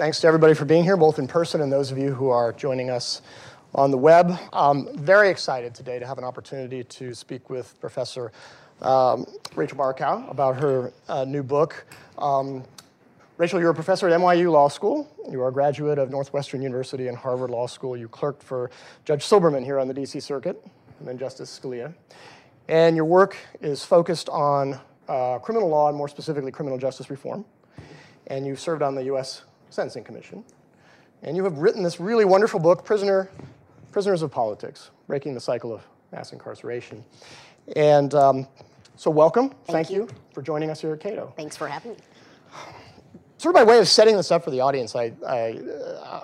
Thanks to everybody for being here, both in person and those of you who are joining us on the web. I'm very excited today to have an opportunity to speak with Professor um, Rachel Barkow about her uh, new book. Um, Rachel, you're a professor at NYU Law School. You are a graduate of Northwestern University and Harvard Law School. You clerked for Judge Silberman here on the DC Circuit, and then Justice Scalia. And your work is focused on uh, criminal law and more specifically criminal justice reform. And you've served on the US Sentencing Commission. And you have written this really wonderful book, Prisoner Prisoners of Politics Breaking the Cycle of Mass Incarceration. And um, so, welcome. Thank, Thank you. you. for joining us here at Cato. Thanks for having me. Sort of by way of setting this up for the audience, I, I,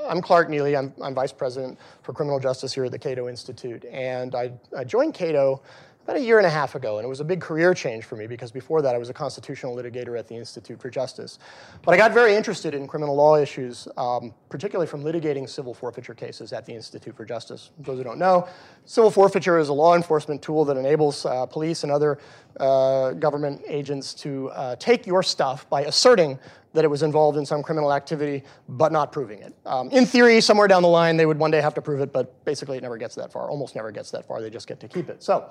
I'm Clark Neily. I'm, I'm, Vice President for Criminal Justice here at the Cato Institute. And I, I joined Cato about a year and a half ago, and it was a big career change for me because before that I was a constitutional litigator at the Institute for Justice. But I got very interested in criminal law issues, um, particularly from litigating civil forfeiture cases at the Institute for Justice. For those who don't know, civil forfeiture is a law enforcement tool that enables uh, police and other uh, government agents to uh, take your stuff by asserting that it was involved in some criminal activity, but not proving it. Um, in theory, somewhere down the line, they would one day have to prove it, but basically it never gets that far, almost never gets that far. They just get to keep it. So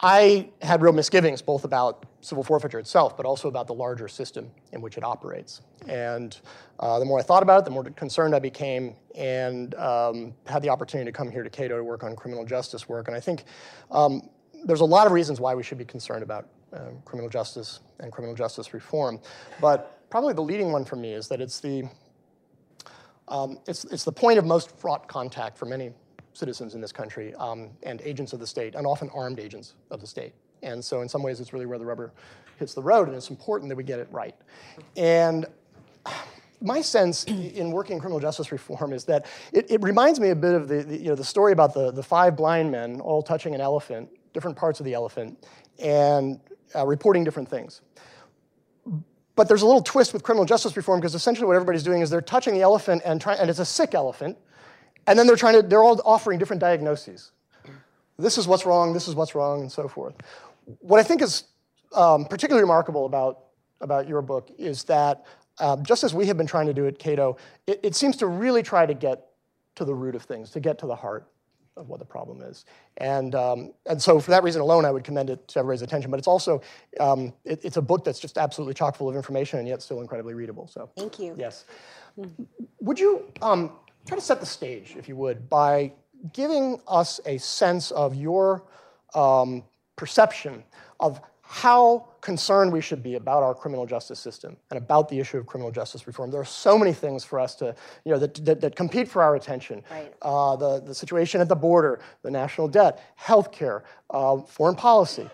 I had real misgivings both about civil forfeiture itself, but also about the larger system in which it operates. And uh, the more I thought about it, the more concerned I became, and um, had the opportunity to come here to Cato to work on criminal justice work. And I think um, there's a lot of reasons why we should be concerned about um, criminal justice and criminal justice reform. But probably the leading one for me is that it's the um, it's, it's the point of most fraught contact for many citizens in this country um, and agents of the state, and often armed agents of the state. And so, in some ways, it's really where the rubber hits the road, and it's important that we get it right. And my sense in working criminal justice reform is that it, it reminds me a bit of the, the, you know, the story about the, the five blind men all touching an elephant, different parts of the elephant, and uh, reporting different things. But there's a little twist with criminal justice reform because essentially what everybody's doing is they're touching the elephant and, try, and it's a sick elephant, and then they're trying to, they're all offering different diagnoses. This is what's wrong, this is what's wrong, and so forth. What I think is um, particularly remarkable about, about your book is that um, just as we have been trying to do at Cato, it, it seems to really try to get to the root of things, to get to the heart of what the problem is. And, um, and so for that reason alone, I would commend it to everybody's attention. But it's also, um, it, it's a book that's just absolutely chock full of information and yet still incredibly readable. So Thank you. Yes. Would you um, try to set the stage, if you would, by giving us a sense of your um, perception of how concerned we should be about our criminal justice system and about the issue of criminal justice reform. There are so many things for us to, you know, that, that, that compete for our attention. Right. Uh, the, the situation at the border, the national debt, healthcare, uh, foreign policy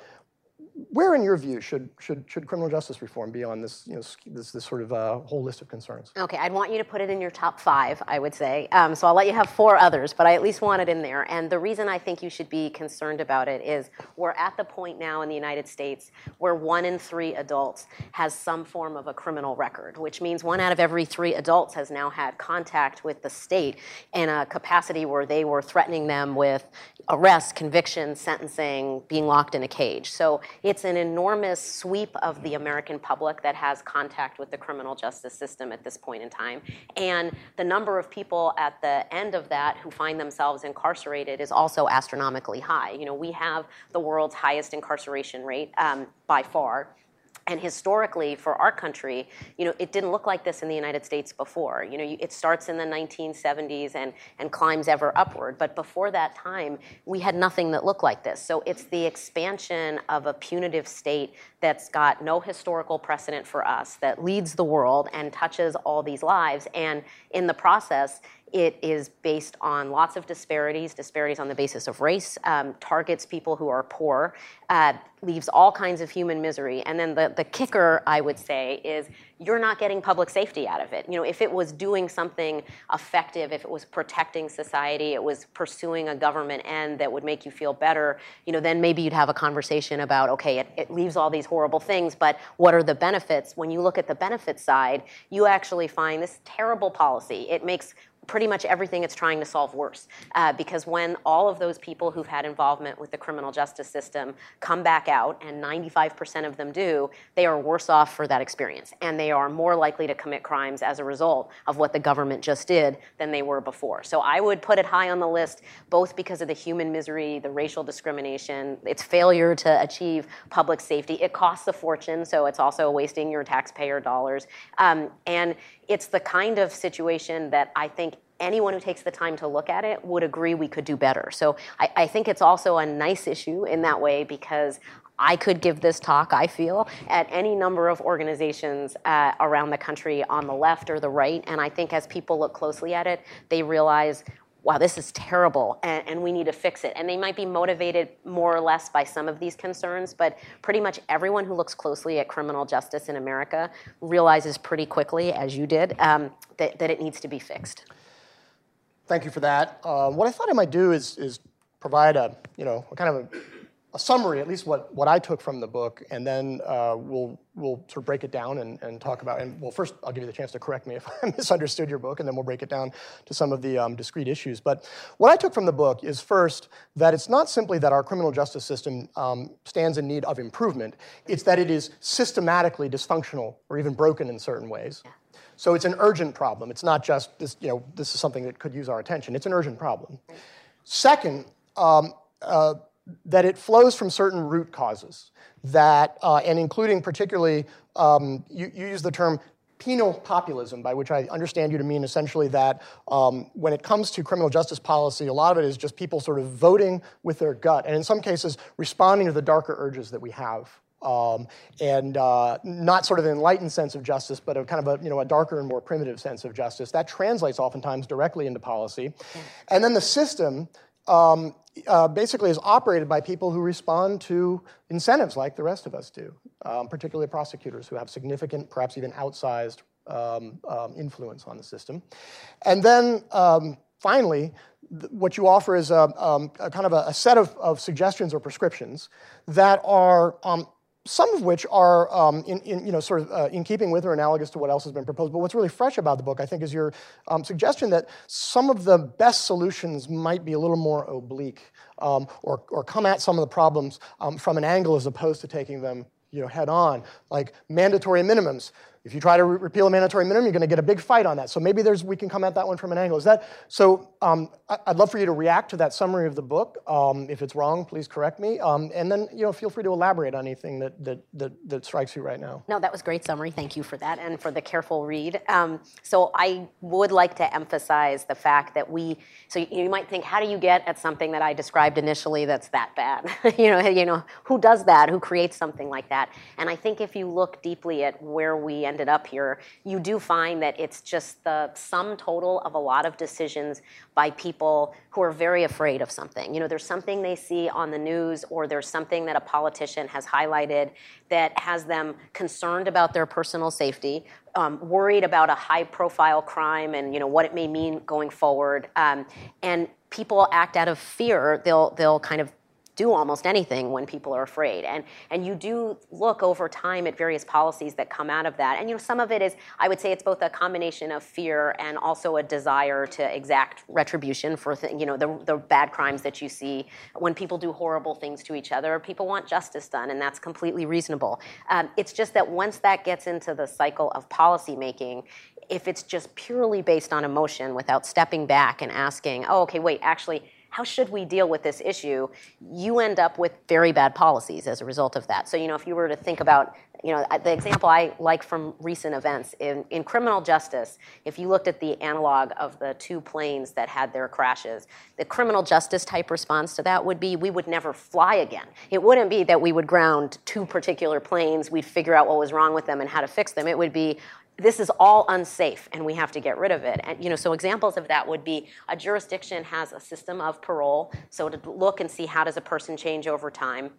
where, in your view, should, should, should criminal justice reform be on this, you know, this, this sort of uh, whole list of concerns? Okay, I'd want you to put it in your top five, I would say. Um, so I'll let you have four others, but I at least want it in there. And the reason I think you should be concerned about it is we're at the point now in the United States where one in three adults has some form of a criminal record, which means one out of every three adults has now had contact with the state in a capacity where they were threatening them with arrest, conviction, sentencing, being locked in a cage. So it's an enormous sweep of the American public that has contact with the criminal justice system at this point in time. And the number of people at the end of that who find themselves incarcerated is also astronomically high. You know, we have the world's highest incarceration rate um, by far. And historically, for our country, you know, it didn't look like this in the United States before. You know, it starts in the 1970s and, and climbs ever upward. But before that time, we had nothing that looked like this. So it's the expansion of a punitive state that's got no historical precedent for us, that leads the world and touches all these lives. And in the process, it is based on lots of disparities, disparities on the basis of race, um, targets people who are poor, uh, leaves all kinds of human misery. And then the, the kicker, I would say, is you're not getting public safety out of it. You know, if it was doing something effective, if it was protecting society, it was pursuing a government end that would make you feel better, you know, then maybe you'd have a conversation about, okay, it, it leaves all these horrible things, but what are the benefits? When you look at the benefit side, you actually find this terrible policy. It makes pretty much everything it's trying to solve worse. Uh, because when all of those people who've had involvement with the criminal justice system come back out, and 95% of them do, they are worse off for that experience. And they are more likely to commit crimes as a result of what the government just did than they were before. So I would put it high on the list, both because of the human misery, the racial discrimination, its failure to achieve public safety. It costs a fortune, so it's also wasting your taxpayer dollars. Um, and it's the kind of situation that I think anyone who takes the time to look at it would agree we could do better. So I, I, think it's also a nice issue in that way because I could give this talk, I feel, at any number of organizations uh, around the country on the left or the right. And I think as people look closely at it, they realize wow, this is terrible and, and, we need to fix it. And they might be motivated more or less by some of these concerns, but pretty much everyone who looks closely at criminal justice in America realizes pretty quickly, as you did, um, that, that it needs to be fixed. Thank you for that. Uh, what I thought I might do is, is provide a, you know, a kind of a a summary, at least what, what I took from the book, and then uh, we'll, we'll sort of break it down and, and talk about, and well, first I'll give you the chance to correct me if I misunderstood your book, and then we'll break it down to some of the um, discrete issues. But what I took from the book is first, that it's not simply that our criminal justice system um, stands in need of improvement, it's that it is systematically dysfunctional or even broken in certain ways. So it's an urgent problem. It's not just this, you know, this is something that could use our attention. It's an urgent problem. Second, um, uh, that it flows from certain root causes that, uh, and including particularly, um, you, you, use the term penal populism, by which I understand you to mean essentially that um, when it comes to criminal justice policy, a lot of it is just people sort of voting with their gut, and in some cases, responding to the darker urges that we have. Um, and uh, not sort of an enlightened sense of justice, but a kind of a, you know, a darker and more primitive sense of justice. That translates oftentimes directly into policy. And then the system um, uh, basically is operated by people who respond to incentives like the rest of us do, um, particularly prosecutors who have significant, perhaps even outsized um, um influence on the system. And then um, finally, th- what you offer is a, um, a kind of a, a, set of, of suggestions or prescriptions that are some of which are um, in, in, you know, sort of uh, in keeping with or analogous to what else has been proposed. But what's really fresh about the book, I think, is your um, suggestion that some of the best solutions might be a little more oblique um, or, or come at some of the problems um, from an angle as opposed to taking them you know, head on, like mandatory minimums. If you try to re- repeal a mandatory minimum, you're going to get a big fight on that. So maybe there's we can come at that one from an angle. Is that so? Um, I, would love for you to react to that summary of the book. Um, if it's wrong, please correct me. Um, and then you know, feel free to elaborate on anything that, that that that strikes you right now. No, that was great summary. Thank you for that and for the careful read. Um, so I would like to emphasize the fact that we. So you might think, how do you get at something that I described initially that's that bad? you know, you know, who does that? Who creates something like that? And I think if you look deeply at where we ended up here, you do find that it's just the sum total of a lot of decisions by people who are very afraid of something. You know, there's something they see on the news or there's something that a politician has highlighted that has them concerned about their personal safety, um, worried about a high profile crime and you know what it may mean going forward. Um, and people act out of fear. They'll they'll kind of do almost anything when people are afraid. And, and you do look over time at various policies that come out of that. And you know, some of it is, I would say it's both a combination of fear and also a desire to exact retribution for th- you know, the, the bad crimes that you see. When people do horrible things to each other, people want justice done, and that's completely reasonable. Um, it's just that once that gets into the cycle of policy making, if it's just purely based on emotion without stepping back and asking, oh, okay, wait, actually, how should we deal with this issue, you end up with very bad policies as a result of that. So, you know, if you were to think about, you know, the example I like from recent events in, in criminal justice, if you looked at the analog of the two planes that had their crashes, the criminal justice type response to that would be we would never fly again. It wouldn't be that we would ground two particular planes, we'd figure out what was wrong with them and how to fix them. It would be this is all unsafe and we have to get rid of it. And you know so examples of that would be a jurisdiction has a system of parole so to look and see how does a person change over time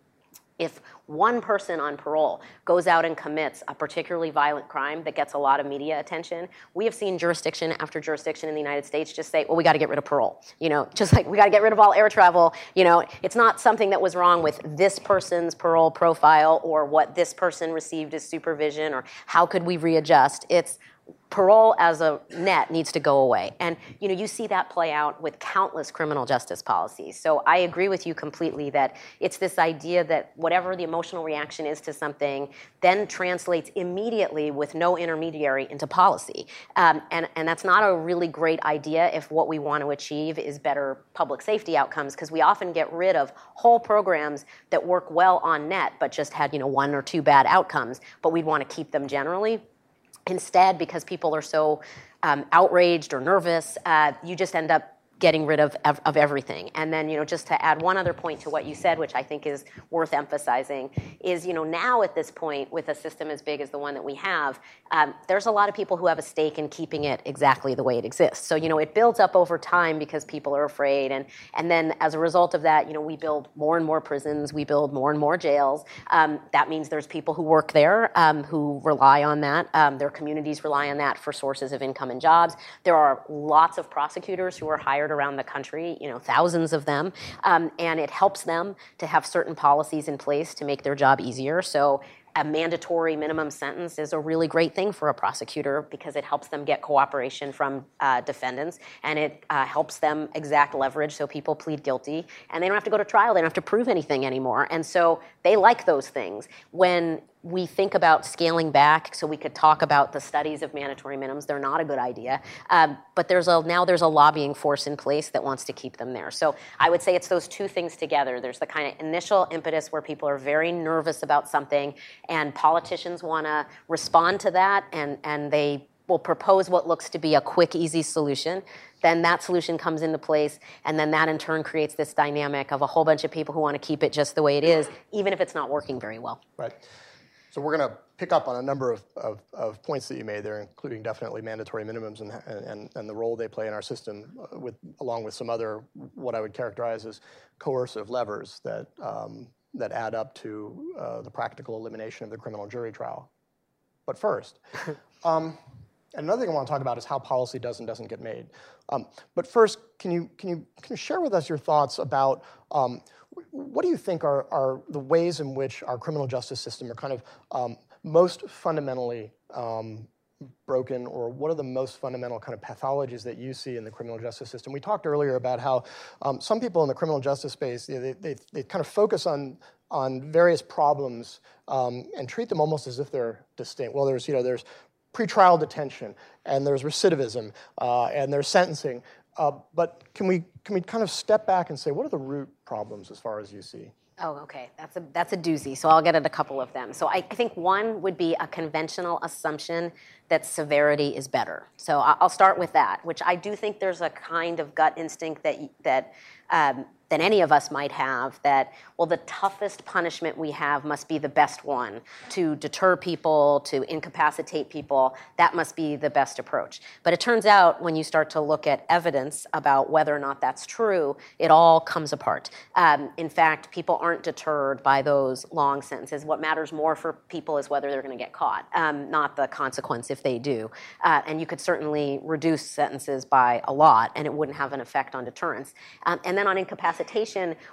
if one person on parole goes out and commits a particularly violent crime that gets a lot of media attention, we have seen jurisdiction after jurisdiction in the United States just say, well, we got to get rid of parole. You know, just like we got to get rid of all air travel. You know, it's not something that was wrong with this person's parole profile or what this person received as supervision or how could we readjust. It's parole as a net needs to go away. And you know, you see that play out with countless criminal justice policies. So I agree with you completely that it's this idea that whatever the emotional reaction is to something then translates immediately with no intermediary into policy. Um, and, and that's not a really great idea if what we want to achieve is better public safety outcomes, because we often get rid of whole programs that work well on net, but just had you know one or two bad outcomes, but we'd want to keep them generally Instead, because people are so um, outraged or nervous, uh, you just end up getting rid of, of, everything. And then, you know, just to add one other point to what you said, which I think is worth emphasizing, is, you know, now at this point, with a system as big as the one that we have, um, there's a lot of people who have a stake in keeping it exactly the way it exists. So, you know, it builds up over time because people are afraid. And, and then as a result of that, you know, we build more and more prisons, we build more and more jails. Um, that means there's people who work there um, who rely on that. Um, their communities rely on that for sources of income and jobs. There are lots of prosecutors who are hired hired around the country, you know, thousands of them, um, and it helps them to have certain policies in place to make their job easier. So a mandatory minimum sentence is a really great thing for a prosecutor because it helps them get cooperation from uh, defendants and it uh, helps them exact leverage so people plead guilty and they don't have to go to trial. They don't have to prove anything anymore. And so they like those things. When we think about scaling back so we could talk about the studies of mandatory minimums. They're not a good idea. Um, but there's a now there's a lobbying force in place that wants to keep them there. So i would say it's those two things together. There's the kind of initial impetus where people are very nervous about something and politicians want to respond to that and and they will propose what looks to be a quick easy solution. Then that solution comes into place and then that in turn creates this dynamic of a whole bunch of people who want to keep it just the way it is even if it's not working very well. Right so we're going to pick up on a number of, of, of, points that you made there, including definitely mandatory minimums and, and, and the role they play in our system, uh, with, along with some other what I would characterize as coercive levers that, um, that add up to uh, the practical elimination of the criminal jury trial. But first, um, another thing I want to talk about is how policy does and doesn't get made. Um, but first, can you, can, you, can you share with us your thoughts about um, what do you think are, are the ways in which our criminal justice system are kind of um, most fundamentally um, broken, or what are the most fundamental kind of pathologies that you see in the criminal justice system? We talked earlier about how um, some people in the criminal justice space they, they, they, kind of focus on on various problems um, and treat them almost as if they're distinct. Well, there's you know there's pretrial detention and there's recidivism uh, and there's sentencing, uh, but can we can we kind of step back and say what are the root problems as far as you see? Oh, okay. That's a that's a doozy. So I'll get at a couple of them. So I, I think one would be a conventional assumption that severity is better. So I'll start with that, which I do think there's a kind of gut instinct that that um, than any of us might have that, well, the toughest punishment we have must be the best one to deter people, to incapacitate people. That must be the best approach. But it turns out when you start to look at evidence about whether or not that's true, it all comes apart. Um, in fact, people aren't deterred by those long sentences. What matters more for people is whether they're going to get caught, um, not the consequence if they do. Uh, and you could certainly reduce sentences by a lot, and it wouldn't have an effect on deterrence. Um, and then on incapacitation,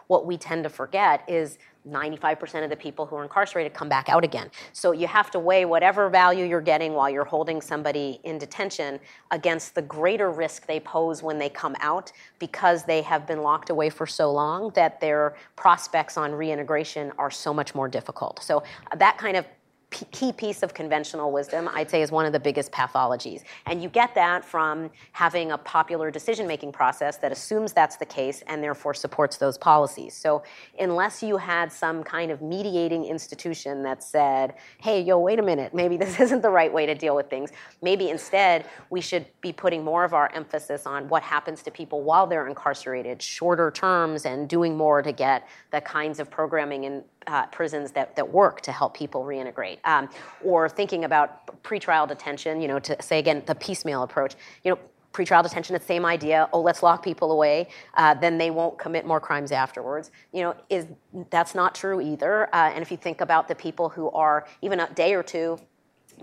what we tend to forget is 95% of the people who are incarcerated come back out again. So you have to weigh whatever value you're getting while you're holding somebody in detention against the greater risk they pose when they come out because they have been locked away for so long that their prospects on reintegration are so much more difficult. So that kind of key piece of conventional wisdom, I'd say, is one of the biggest pathologies. And you get that from having a popular decision making process that assumes that's the case and therefore supports those policies. So, unless you had some kind of mediating institution that said, hey, yo, wait a minute, maybe this isn't the right way to deal with things, maybe instead we should be putting more of our emphasis on what happens to people while they're incarcerated, shorter terms, and doing more to get the kinds of programming and uh, prisons that, that work to help people reintegrate. Um, or thinking about pretrial detention, you know, to say again, the piecemeal approach. You know, pretrial detention, the same idea. Oh, let's lock people away, uh, then they won't commit more crimes afterwards. You know, is that's not true either. Uh, and if you think about the people who are even a day or two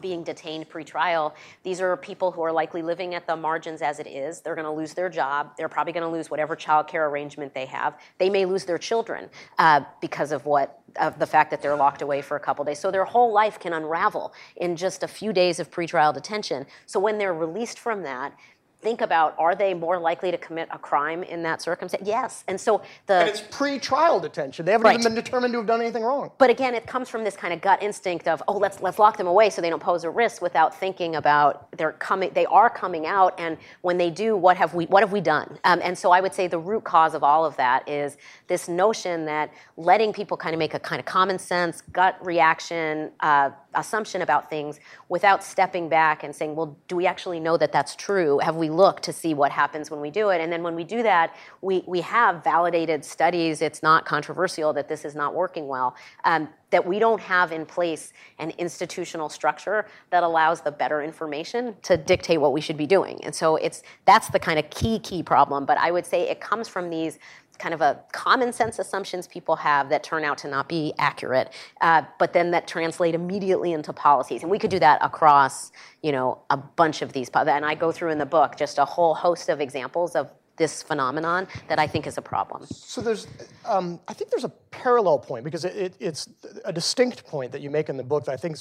being detained pre-trial, these are people who are likely living at the margins as it is. They're going to lose their job. They're probably going to lose whatever child care arrangement they have. They may lose their children uh, because of what of the fact that they're locked away for a couple days. So their whole life can unravel in just a few days of pretrial detention. So when they're released from that, think about are they more likely to commit a crime in that circumstance? Yes. And so the And it's pre-trial detention. They haven't Right. even been determined to have done anything wrong. but again, it comes from this kind of gut instinct of, oh, let's let's lock them away so they don't pose a risk without thinking about they're coming. They are coming out, and when they do, what have we what have we done? Um, and so I would say the root cause of all of that is this notion that letting people kind of make a kind of common sense gut reaction uh, assumption about things without stepping back and saying, well, do we actually know that that's true? Have we looked to see what happens when we do it? And then when we do that, we, we have validated studies, it's not controversial that this is not working well, um, that we don't have in place an institutional structure that allows the better information to dictate what we should be doing. And so it's that's the kind of key, key problem. But I would say it comes from these kind of a common sense assumptions people have that turn out to not be accurate, uh, but then that translate immediately into policies. And we could do that across, you know, a bunch of these. And I go through in the book just a whole host of examples of this phenomenon that I think is a problem. So there's, um, I think there's a parallel point because it, it, it's a distinct point that you make in the book that I think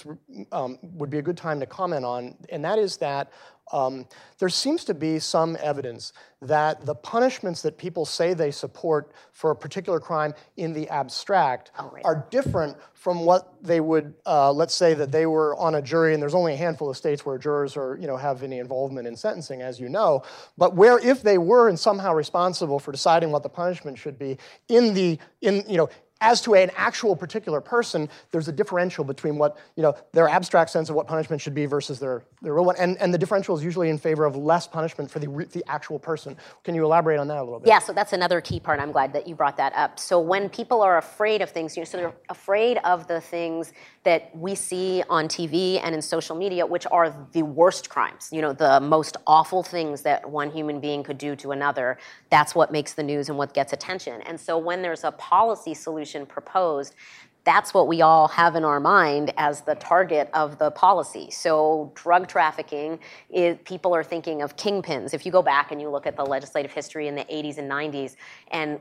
um, would be a good time to comment on, and that is that um, there seems to be some evidence that the punishments that people say they support for a particular crime in the abstract Oh, right. are different from what they would, uh, let's say that they were on a jury, and there's only a handful of states where jurors are, you know, have any involvement in sentencing, as you know. But where if they were and somehow responsible for deciding what the punishment should be in the, in, you know, as to an actual particular person, there's a differential between what, you know, their abstract sense of what punishment should be versus their, their real one. And, and the differential is usually in favor of less punishment for the, the actual person. Can you elaborate on that a little bit? Yeah, so that's another key part. I'm glad that you brought that up. So when people are afraid of things, you know, so they're afraid of the things that we see on TV and in social media, which are the worst crimes, you know, the most awful things that one human being could do to another. That's what makes the news and what gets attention. And so when there's a policy solution proposed, that's what we all have in our mind as the target of the policy. So, drug trafficking, is, people are thinking of kingpins. If you go back and you look at the legislative history in the 80s and 90s and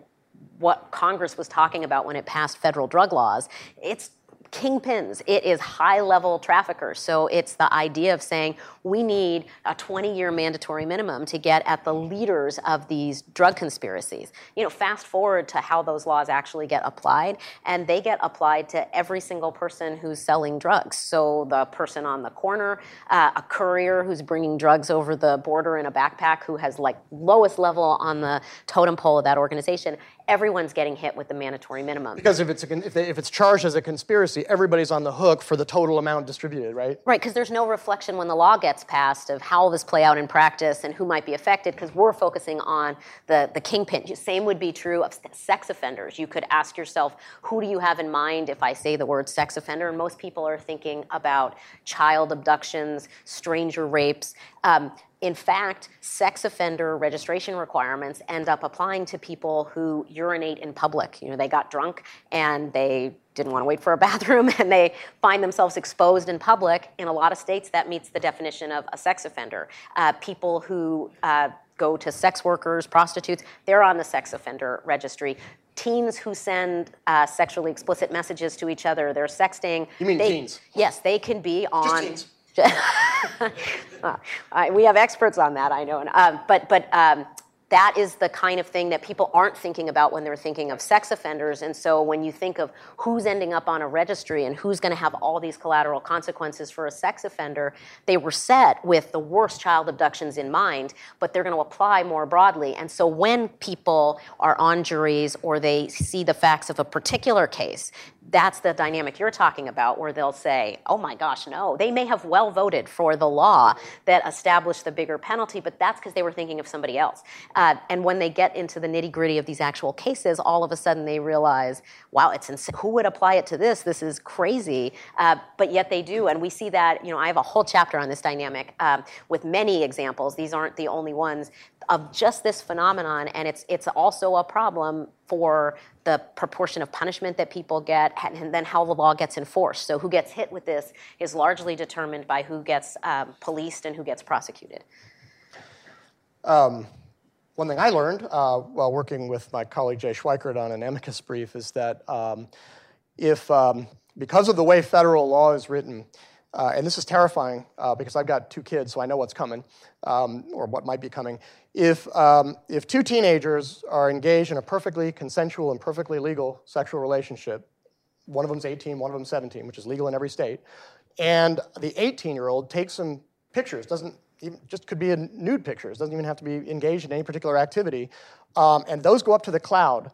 what Congress was talking about when it passed federal drug laws, it's kingpins. It is high level traffickers. So it's the idea of saying we need a 20 year mandatory minimum to get at the leaders of these drug conspiracies. You know, fast forward to how those laws actually get applied, and they get applied to every single person who's selling drugs. So the person on the corner, uh, a courier who's bringing drugs over the border in a backpack who has like lowest level on the totem pole of that organization, everyone's getting hit with the mandatory minimum. Because if it's, a, if, they, if it's charged as a conspiracy, everybody's on the hook for the total amount distributed, right? Right, because there's no reflection when the law gets passed of how will this play out in practice and who might be affected, because we're focusing on the, the kingpin. Same would be true of sex offenders. You could ask yourself, who do you have in mind if I say the word sex offender? And most people are thinking about child abductions, stranger rapes. Um, in fact, sex offender registration requirements end up applying to people who urinate in public. You know, they got drunk and they didn't want to wait for a bathroom and they find themselves exposed in public. In a lot of states, that meets the definition of a sex offender. Uh, people who uh, go to sex workers, prostitutes, they're on the sex offender registry. Teens who send uh, sexually explicit messages to each other, they're sexting. You mean they- teens? Yes, they can be on. Just teens. I- we have experts on that, I know. Um, but but um, that is the kind of thing that people aren't thinking about when they're thinking of sex offenders. And so when you think of who's ending up on a registry and who's going to have all these collateral consequences for a sex offender, they were set with the worst child abductions in mind, but they're going to apply more broadly. And so when people are on juries or they see the facts of a particular case, that's the dynamic you're talking about, where they'll say, oh my gosh, no. They may have well voted for the law that established the bigger penalty, but that's because they were thinking of somebody else. Uh, and when they get into the nitty gritty of these actual cases, all of a sudden they realize, wow, it's insane. Who would apply it to this? This is crazy. Uh, but yet they do. And we see that, you know, I have a whole chapter on this dynamic um, with many examples. These aren't the only ones of just this phenomenon. And it's, it's also a problem for the proportion of punishment that people get, and then how the law gets enforced. So, who gets hit with this is largely determined by who gets um, policed and who gets prosecuted. Um, one thing I learned uh, while working with my colleague Jay Schweikert on an amicus brief is that um, if, um, because of the way federal law is written, uh, and this is terrifying uh, because I've got two kids, so I know what's coming um, or what might be coming. If, um, if two teenagers are engaged in a perfectly consensual and perfectly legal sexual relationship, one of them's 18, one of them's 17, which is legal in every state, and the 18 year old takes some pictures, doesn't even, just could be a nude pictures, doesn't even have to be engaged in any particular activity, um, and those go up to the cloud,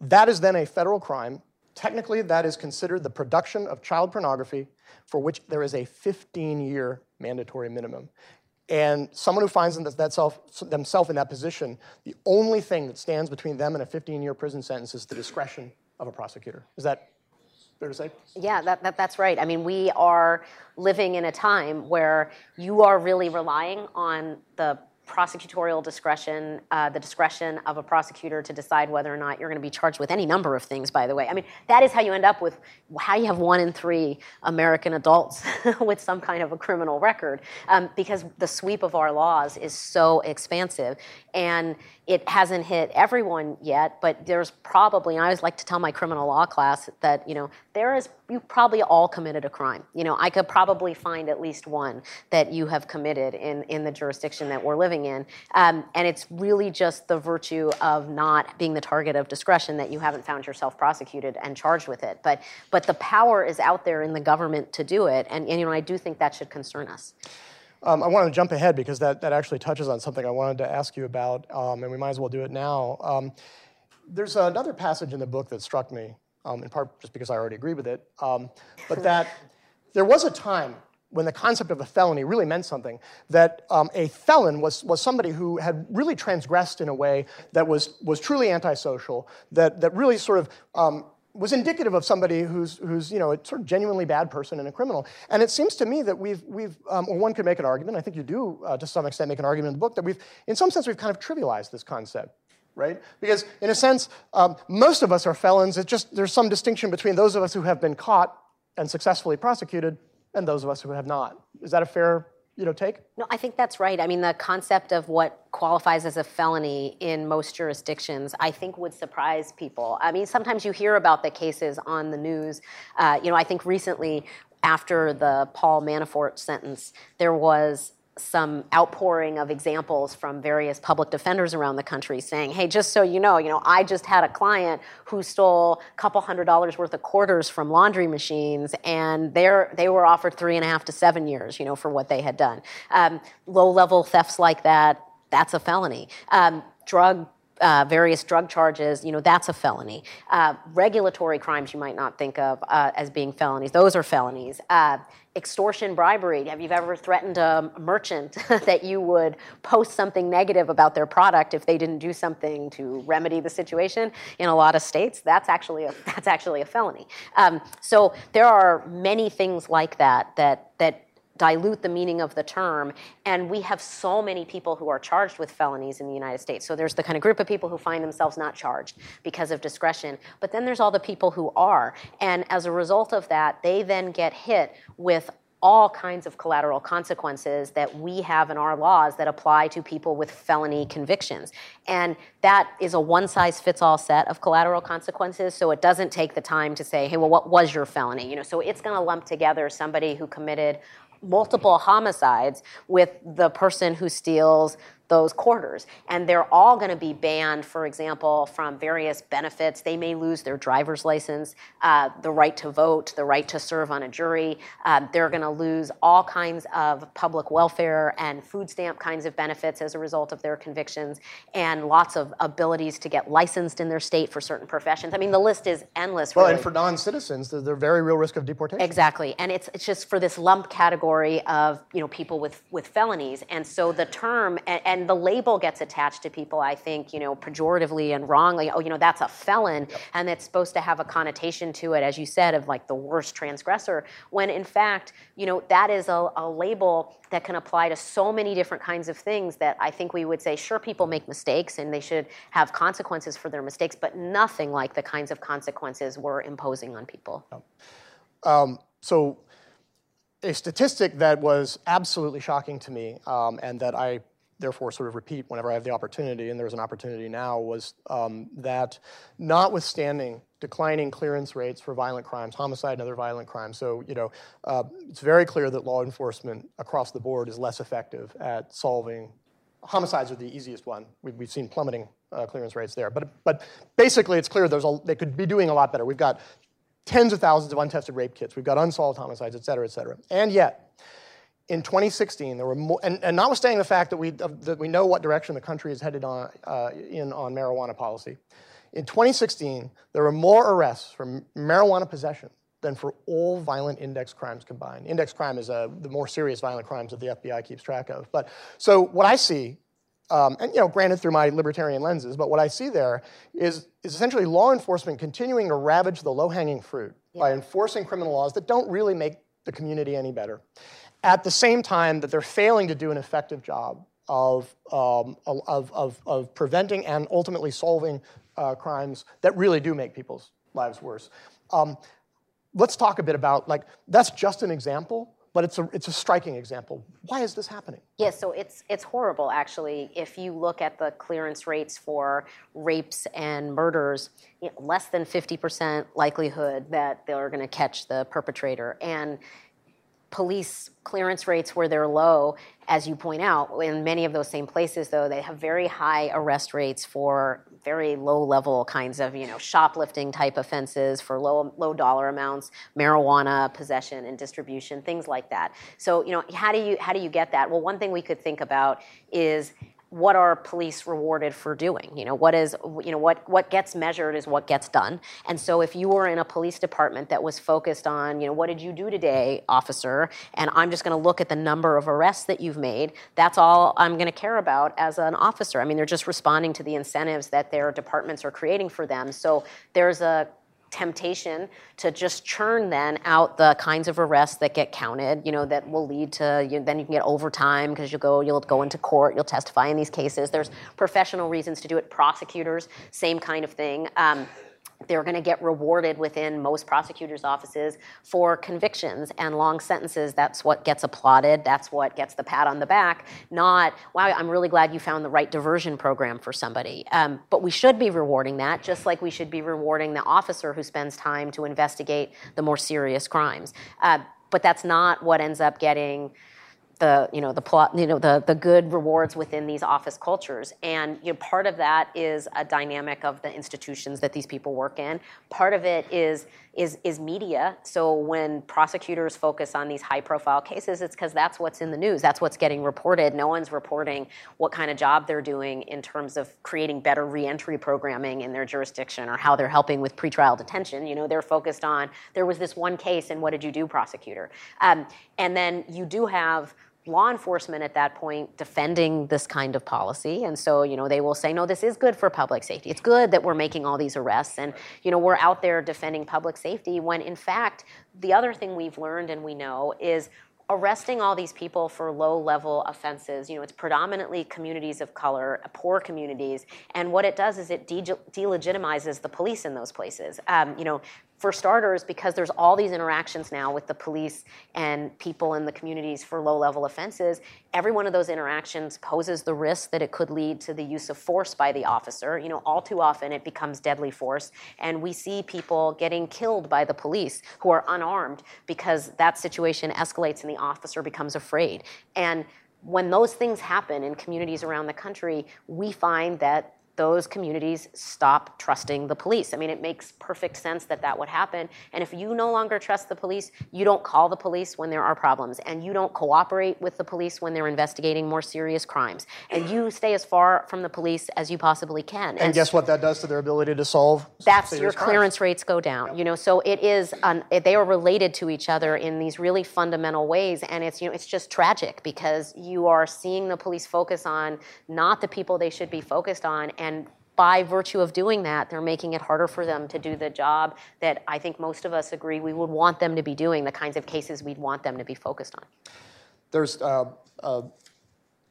that is then a federal crime. Technically, that is considered the production of child pornography for which there is a 15 year mandatory minimum. And someone who finds themselves in that position, the only thing that stands between them and a 15 year prison sentence is the discretion of a prosecutor. Is that fair to say? Yeah, that, that, that's right. I mean, we are living in a time where you are really relying on the prosecutorial discretion, uh, the discretion of a prosecutor to decide whether or not you're going to be charged with any number of things, by the way. I mean, that is how you end up with how you have one in three American adults with some kind of a criminal record, um, because the sweep of our laws is so expansive. And it hasn't hit everyone yet, but there's probably, I always like to tell my criminal law class that, you know, there is, you probably all committed a crime. You know, I could probably find at least one that you have committed in, in the jurisdiction that we're living in. Um, and it's really just the virtue of not being the target of discretion that you haven't found yourself prosecuted and charged with it. But, but the power is out there in the government to do it. And, and you know, I do think that should concern us. Um, I want to jump ahead because that, that actually touches on something I wanted to ask you about, um, and we might as well do it now. Um, there's another passage in the book that struck me, um, in part just because I already agree with it, um, but that there was a time when the concept of a felony really meant something, that um, a felon was, was somebody who had really transgressed in a way that was, was truly antisocial, that, that really sort of was indicative of somebody who's, who's you know, a sort of genuinely bad person and a criminal. And it seems to me that we've, we've um, or one could make an argument, I think you do uh, to some extent make an argument in the book, that we've, in some sense, we've kind of trivialized this concept. Right? Because in a sense, um, most of us are felons. It's just there's some distinction between those of us who have been caught and successfully prosecuted and those of us who have not. Is that a fair you know, take? No, I think that's right. I mean, the concept of what qualifies as a felony in most jurisdictions, I think would surprise people. I mean, sometimes you hear about the cases on the news. Uh, you know, I think recently after the Paul Manafort sentence, there was some outpouring of examples from various public defenders around the country saying, hey, just so you know, you know, I just had a client who stole a couple hundred dollars worth of quarters from laundry machines, and they're, they were offered three and a half to seven years, you know, for what they had done. Um, low-level thefts like that, that's a felony. Um, drug uh, various drug charges, you know, that's a felony. Uh, regulatory crimes you might not think of uh, as being felonies, those are felonies. Extortion, bribery. Have you ever threatened a merchant that you would post something negative about their product if they didn't do something to remedy the situation? In a lot of states, that's actually a, that's actually a felony. Um, so there are many things like that that that dilute the meaning of the term. And we have so many people who are charged with felonies in the United States. So there's the kind of group of people who find themselves not charged because of discretion. But then there's all the people who are. And as a result of that, they then get hit with all kinds of collateral consequences that we have in our laws that apply to people with felony convictions. And that is a one size fits all set of collateral consequences. So it doesn't take the time to say, hey, well, what was your felony? You know, so it's going to lump together somebody who committed multiple homicides with the person who steals those quarters. And they're all going to be banned, for example, from various benefits. They may lose their driver's license, uh, the right to vote, the right to serve on a jury. Uh, they're going to lose all kinds of public welfare and food stamp kinds of benefits as a result of their convictions, and lots of abilities to get licensed in their state for certain professions. I mean, the list is endless. Well, and for non-citizens, there's a very real risk of deportation. Exactly, and it's it's just for this lump category of you know people with with felonies, and so the term and, and and the label gets attached to people, I think, you know, pejoratively and wrongly. Oh, you know, that's a felon, yep. and it's supposed to have a connotation to it, as you said, of like the worst transgressor. When in fact, you know, that is a, a label that can apply to so many different kinds of things that I think we would say, sure, people make mistakes and they should have consequences for their mistakes, but nothing like the kinds of consequences we're imposing on people. Um, so a statistic that was absolutely shocking to me um, and that I therefore sort of repeat whenever I have the opportunity, and there's an opportunity now, was um, that notwithstanding declining clearance rates for violent crimes, homicide and other violent crimes, so you know, uh, it's very clear that law enforcement across the board is less effective at solving homicides are the easiest one. We've, we've seen plummeting uh, clearance rates there, but but basically it's clear there's a, they could be doing a lot better. We've got tens of thousands of untested rape kits. We've got unsolved homicides, et cetera, et cetera. And yet, in 2016, there were more, and, and notwithstanding the fact that we, that we know what direction the country is headed on, uh, in on marijuana policy, in 2016, there were more arrests for marijuana possession than for all violent index crimes combined. Index crime is uh, the more serious violent crimes that the FBI keeps track of. But so what I see um, and you know, granted through my libertarian lenses, but what I see there is, is essentially law enforcement continuing to ravage the low-hanging fruit yeah. by enforcing criminal laws that don't really make the community any better. At the same time that they're failing to do an effective job of, um, of, of, of, preventing and ultimately solving uh, crimes that really do make people's lives worse. Um, let's talk a bit about, like, that's just an example, but it's a, it's a striking example. Why is this happening? Yes, so it's, it's horrible, actually. If you look at the clearance rates for rapes and murders, you know, less than 50% likelihood that they're going to catch the perpetrator. And police clearance rates where they're low, as you point out, in many of those same places, though, they have very high arrest rates for very low level kinds of, you know, shoplifting type offenses for low low dollar amounts, marijuana possession and distribution, things like that. So, you know, how do you how do you get that? Well, one thing we could think about is what are police rewarded for doing? You know what is you know what what gets measured is what gets done. And so if you were in a police department that was focused on you know what did you do today officer and i'm just going to look at the number of arrests that you've made that's all i'm going to care about as an officer. I mean they're just responding to the incentives that their departments are creating for them. So there's a temptation to just churn then out the kinds of arrests that get counted you know that will lead to you then you can get overtime because you'll go you'll go into court you'll testify in these cases. There's professional reasons to do it prosecutors same kind of thing. Um, they're going to get rewarded within most prosecutors' offices for convictions and long sentences. That's what gets applauded. That's what gets the pat on the back. Not, wow, I'm really glad you found the right diversion program for somebody. Um, but we should be rewarding that, just like we should be rewarding the officer who spends time to investigate the more serious crimes. Uh, but that's not what ends up getting the you know the plot you know the the good rewards within these office cultures. And you know part of that is a dynamic of the institutions that these people work in. Part of it is is is media. So when prosecutors focus on these high profile cases it's because that's what's in the news. That's what's getting reported. No one's reporting what kind of job they're doing in terms of creating better reentry programming in their jurisdiction or how they're helping with pretrial detention. You know they're focused on there was this one case and what did you do prosecutor? Um, and then you do have law enforcement at that point defending this kind of policy. And so you know they will say no this is good for public safety. It's good that we're making all these arrests and you know we're out there defending public safety when in fact the other thing we've learned and we know is arresting all these people for low level offenses you know it's predominantly communities of color poor communities. And what it does is it de- delegitimizes the police in those places. Um, you know for starters, because there's all these interactions now with the police and people in the communities for low level offenses, every one of those interactions poses the risk that it could lead to the use of force by the officer. You know, all too often it becomes deadly force, and we see people getting killed by the police who are unarmed because that situation escalates and the officer becomes afraid. And when those things happen in communities around the country, we find that those communities stop trusting the police. I mean, it makes perfect sense that that would happen. And if you no longer trust the police, you don't call the police when there are problems, and you don't cooperate with the police when they're investigating more serious crimes, and you stay as far from the police as you possibly can. And, guess what that does to their ability to solve? That's your crimes? clearance rates go down. You know, so it is. An, they are related to each other in these really fundamental ways, and it's you know it's just tragic because you are seeing the police focus on not the people they should be focused on, and by virtue of doing that, they're making it harder for them to do the job that I think most of us agree we would want them to be doing, the kinds of cases we'd want them to be focused on. There's uh, uh,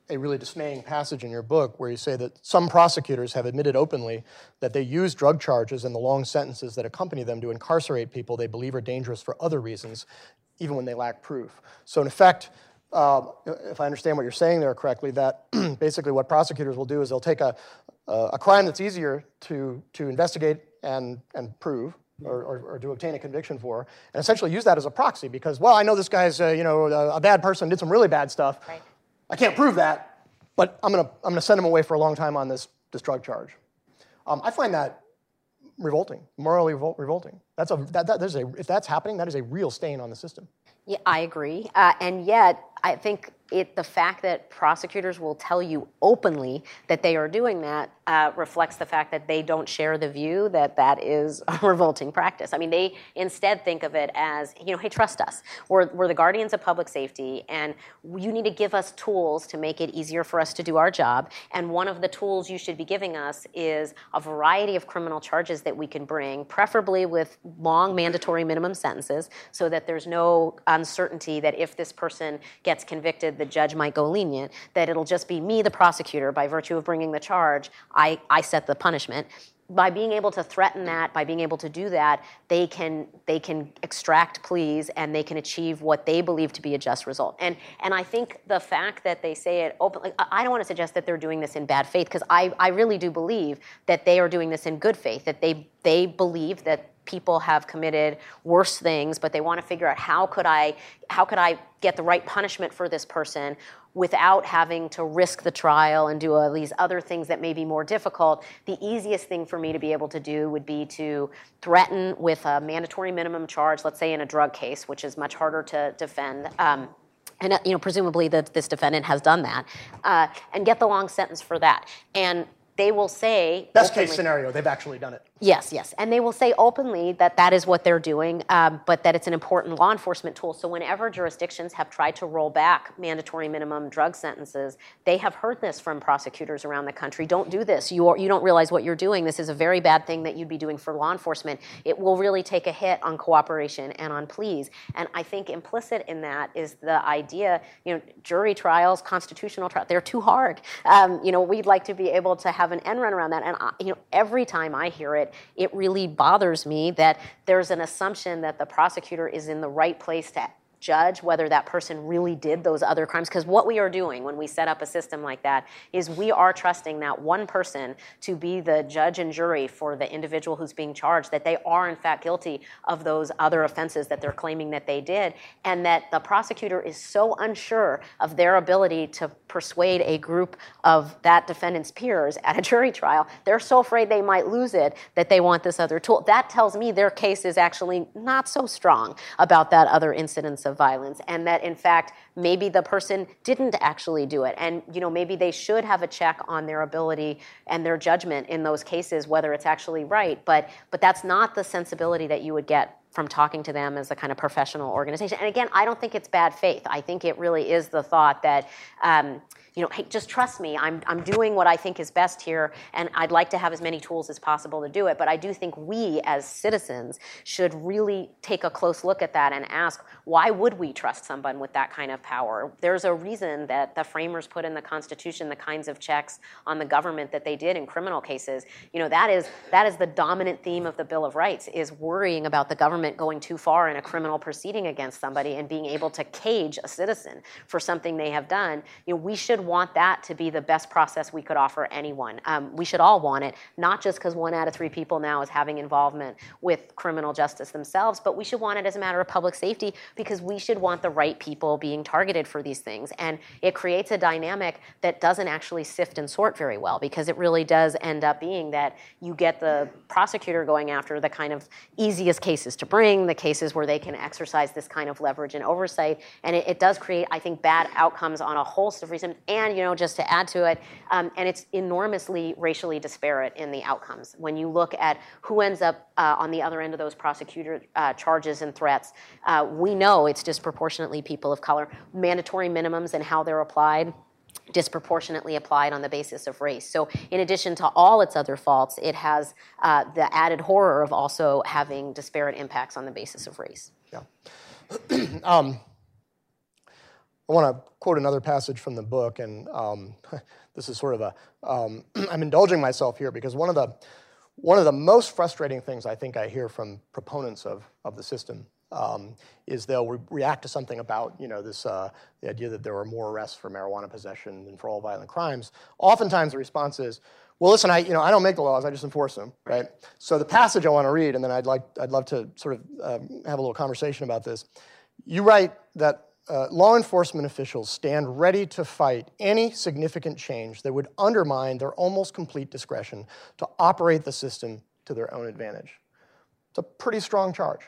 a really dismaying passage in your book where you say that some prosecutors have admitted openly that they use drug charges and the long sentences that accompany them to incarcerate people they believe are dangerous for other reasons, even when they lack proof. So, in effect, uh, if I understand what you're saying there correctly, that basically what prosecutors will do is they'll take a, a crime that's easier to, to investigate and, and prove, or, or, or, to obtain a conviction for, and essentially use that as a proxy because, well, I know this guy's uh, you know a, a, bad person, did some really bad stuff. Right. I can't prove that, but I'm gonna I'm gonna send him away for a long time on this this drug charge. Um, I find that revolting, morally revol- revolting. That's a that, that there's a if that's happening, that is a real stain on the system. Yeah, I agree, uh, and yet I think it, the fact that prosecutors will tell you openly that they are doing that uh, reflects the fact that they don't share the view that that is a revolting practice. I mean, they instead think of it as, you know, hey, trust us. We're, we're the guardians of public safety, and you need to give us tools to make it easier for us to do our job. And one of the tools you should be giving us is a variety of criminal charges that we can bring, preferably with long mandatory minimum sentences, so that there's no uncertainty that if this person gets convicted, the judge might go lenient, that it'll just be me, the prosecutor, by virtue of bringing the charge, I, I set the punishment. By being able to threaten that, by being able to do that, they can they can extract pleas and they can achieve what they believe to be a just result. And and I think the fact that they say it openly, I don't want to suggest that they're doing this in bad faith because I, I really do believe that they are doing this in good faith, that they they believe that people have committed worse things but they want to figure out how could i how could i get the right punishment for this person without having to risk the trial and do all these other things that may be more difficult. The easiest thing for me to be able to do would be to threaten with a mandatory minimum charge let's say in a drug case which is much harder to defend um, and you know presumably the, this defendant has done that uh, and get the long sentence for that. And they will say best openly, case scenario they've actually done it Yes, yes. And they will say openly that that is what they're doing, um, but that it's an important law enforcement tool. So, whenever jurisdictions have tried to roll back mandatory minimum drug sentences, they have heard this from prosecutors around the country. Don't do this. You, are, you don't realize what you're doing. This is a very bad thing that you'd be doing for law enforcement. It will really take a hit on cooperation and on pleas. And I think implicit in that is the idea you know, jury trials, constitutional trials, they're too hard. Um, you know, we'd like to be able to have an end run around that. And, I, you know, every time I hear it, it, really bothers me that there's an assumption that the prosecutor is in the right place to judge whether that person really did those other crimes. Because what we are doing when we set up a system like that is we are trusting that one person to be the judge and jury for the individual who's being charged, that they are in fact guilty of those other offenses that they're claiming that they did, and that the prosecutor is so unsure of their ability to persuade a group of that defendant's peers at a jury trial, they're so afraid they might lose it that they want this other tool. That tells me their case is actually not so strong about that other incidence of violence and that in fact maybe the person didn't actually do it. And you know maybe they should have a check on their ability and their judgment in those cases whether it's actually right. But but that's not the sensibility that you would get from talking to them as a kind of professional organization. And again, I don't think it's bad faith. I think it really is the thought that, um, you know, hey, just trust me. I'm, I'm doing what I think is best here, and I'd like to have as many tools as possible to do it. But I do think we as citizens should really take a close look at that and ask, why would we trust someone with that kind of power? There's a reason that the framers put in the Constitution the kinds of checks on the government that they did in criminal cases. You know, that is that is the dominant theme of the Bill of Rights is worrying about the government government going too far in a criminal proceeding against somebody and being able to cage a citizen for something they have done, you know, we should want that to be the best process we could offer anyone. Um, we should all want it, not just because one out of three people now is having involvement with criminal justice themselves, but we should want it as a matter of public safety because we should want the right people being targeted for these things. And it creates a dynamic that doesn't actually sift and sort very well because it really does end up being that you get the prosecutor going after the kind of easiest cases to bring, the cases where they can exercise this kind of leverage and oversight. And it, it does create, I think, bad outcomes on a host of reasons. And, you know, just to add to it, um, and it's enormously racially disparate in the outcomes. When you look at who ends up uh, on the other end of those prosecutor uh, charges and threats, uh, we know it's disproportionately people of color. Mandatory minimums and how they're applied disproportionately applied on the basis of race. So, in addition to all its other faults, it has uh, the added horror of also having disparate impacts on the basis of race. Yeah. um, I want to quote another passage from the book, and um, this is sort of a. am um, indulging myself here because one of the one of the most frustrating things I think I hear from proponents of, of the system um, is they'll re- react to something about you know this uh, the idea that there are more arrests for marijuana possession than for all violent crimes. Oftentimes the response is, "Well, listen, I you know I don't make the laws, I just enforce them." Right. So the passage I want to read, and then I'd like I'd love to sort of um, have a little conversation about this. You write that. Uh, law enforcement officials stand ready to fight any significant change that would undermine their almost complete discretion to operate the system to their own advantage. It's a pretty strong charge.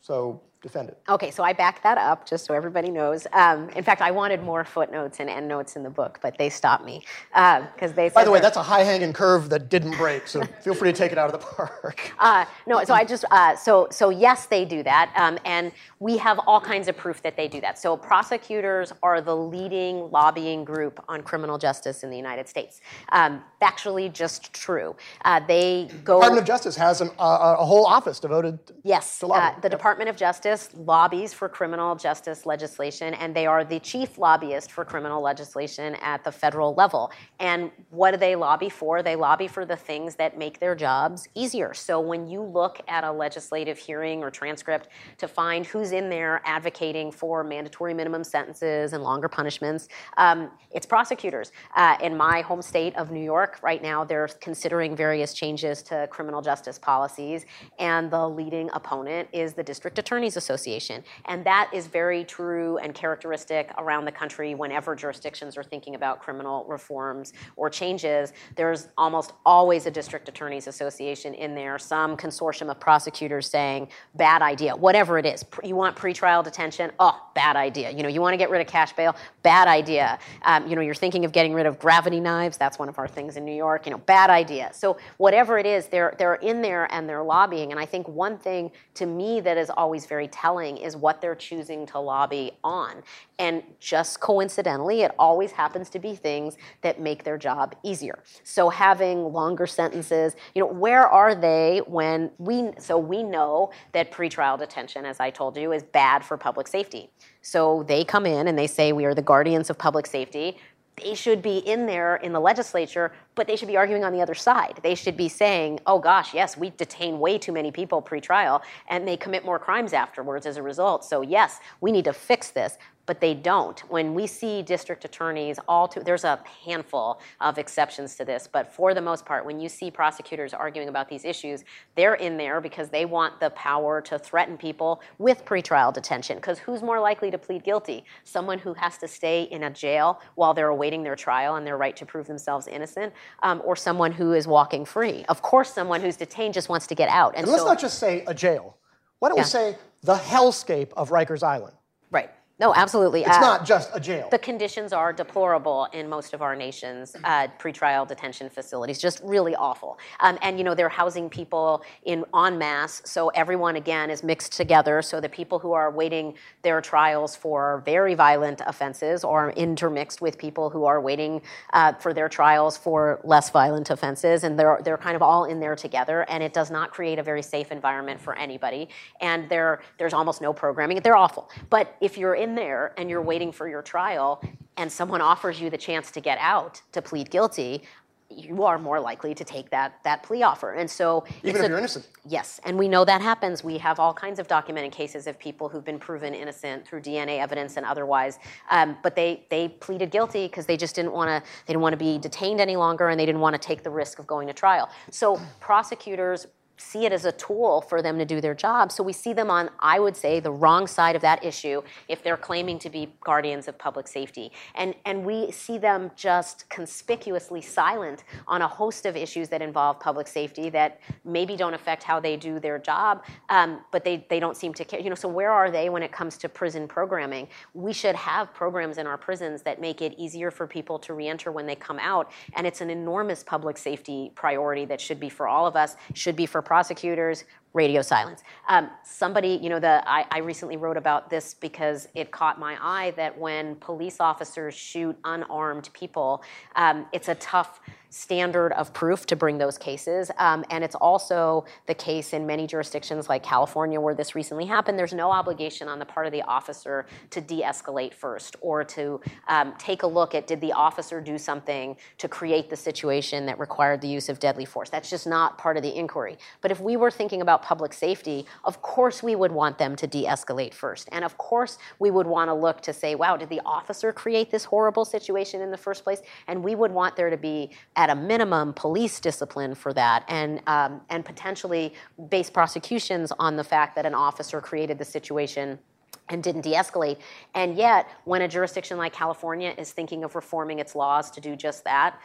So defend it. Okay, so I back that up just so everybody knows. Um, in fact, I wanted more footnotes and endnotes in the book, but they stopped me because uh, they. By the way, that's a high-hanging curve that didn't break, so feel free to take it out of the park. Uh, no, so I just uh, so so yes, they do that, um, and we have all kinds of proof that they do that. So prosecutors are the leading lobbying group on criminal justice in the United States. Um, factually, just true. Uh, they go. Department of Justice has an, uh, a whole office devoted. Yes, to lobbying. Uh, the. Department of Justice justice lobbies for criminal justice legislation, and they are the chief lobbyist for criminal legislation at the federal level. And what do they lobby for? They lobby for the things that make their jobs easier. So when you look at a legislative hearing or transcript to find who's in there advocating for mandatory minimum sentences and longer punishments, um, it's prosecutors. Uh, in my home state of New York, right now, they're considering various changes to criminal justice policies, and the leading opponent is the district attorney's Association. And that is very true and characteristic around the country whenever jurisdictions are thinking about criminal reforms or changes. There's almost always a district attorneys association in there, some consortium of prosecutors saying, bad idea, whatever it is. You want pretrial detention? Oh, bad idea. You know, you want to get rid of cash bail? Bad idea. Um, you know, you're thinking of getting rid of gravity knives. That's one of our things in New York. You know, bad idea. So whatever it is, they're they're in there and they're lobbying. And I think one thing to me that is always very telling is what they're choosing to lobby on. And just coincidentally, it always happens to be things that make their job easier. So having longer sentences, you know, where are they when we so we know that pretrial detention, as I told you, is bad for public safety. So they come in and they say we are the guardians of public safety they should be in there in the legislature, but they should be arguing on the other side. They should be saying, oh gosh, yes, we detain way too many people pre-trial and they commit more crimes afterwards as a result. So, yes, we need to fix this but they don't. When we see district attorneys, all too, there's a handful of exceptions to this, but for the most part, when you see prosecutors arguing about these issues, they're in there because they want the power to threaten people with pretrial detention. Because who's more likely to plead guilty? Someone who has to stay in a jail while they're awaiting their trial and their right to prove themselves innocent, um, or someone who is walking free. Of course, someone who's detained just wants to get out. And, and let's so, not just say a jail. Why don't yeah. we say the hellscape of Rikers Island? Right. No, absolutely. It's uh, not just a jail. The conditions are deplorable in most of our nation's uh, pretrial detention facilities, just really awful. Um, and you know they're housing people in en masse, so everyone again is mixed together. So the people who are waiting their trials for very violent offenses are intermixed with people who are waiting uh, for their trials for less violent offenses, and they're they're kind of all in there together. And it does not create a very safe environment for anybody. And there there's almost no programming. They're awful. But if you're in in there and you're waiting for your trial and someone offers you the chance to get out to plead guilty, you are more likely to take that that plea offer. And so even if a, you're innocent. Yes, and we know that happens. We have all kinds of documented cases of people who've been proven innocent through DNA evidence and otherwise, um, but they they pleaded guilty because they just didn't want to they didn't want to be detained any longer and they didn't want to take the risk of going to trial. So prosecutors see it as a tool for them to do their job. So we see them on, I would say, the wrong side of that issue if they're claiming to be guardians of public safety. And, and we see them just conspicuously silent on a host of issues that involve public safety that maybe don't affect how they do their job, um, but they, they don't seem to care. You know, so where are they when it comes to prison programming? We should have programs in our prisons that make it easier for people to reenter when they come out. And it's an enormous public safety priority that should be for all of us, should be for prosecutors, radio silence. Um, somebody, you know, the I, I, recently wrote about this because it caught my eye that when police officers shoot unarmed people, um, it's a tough standard of proof to bring those cases. Um, and it's also the case in many jurisdictions like California where this recently happened. There's no obligation on the part of the officer to de escalate first or to um, take a look at did the officer do something to create the situation that required the use of deadly force. That's just not part of the inquiry. But if we were thinking about public safety, of course we would want them to de escalate first. And of course we would want to look to say, wow, did the officer create this horrible situation in the first place? And we would want there to be at a minimum police discipline for that and, um, and potentially base prosecutions on the fact that an officer created the situation and didn't de escalate. And yet, when a jurisdiction like California is thinking of reforming its laws to do just that,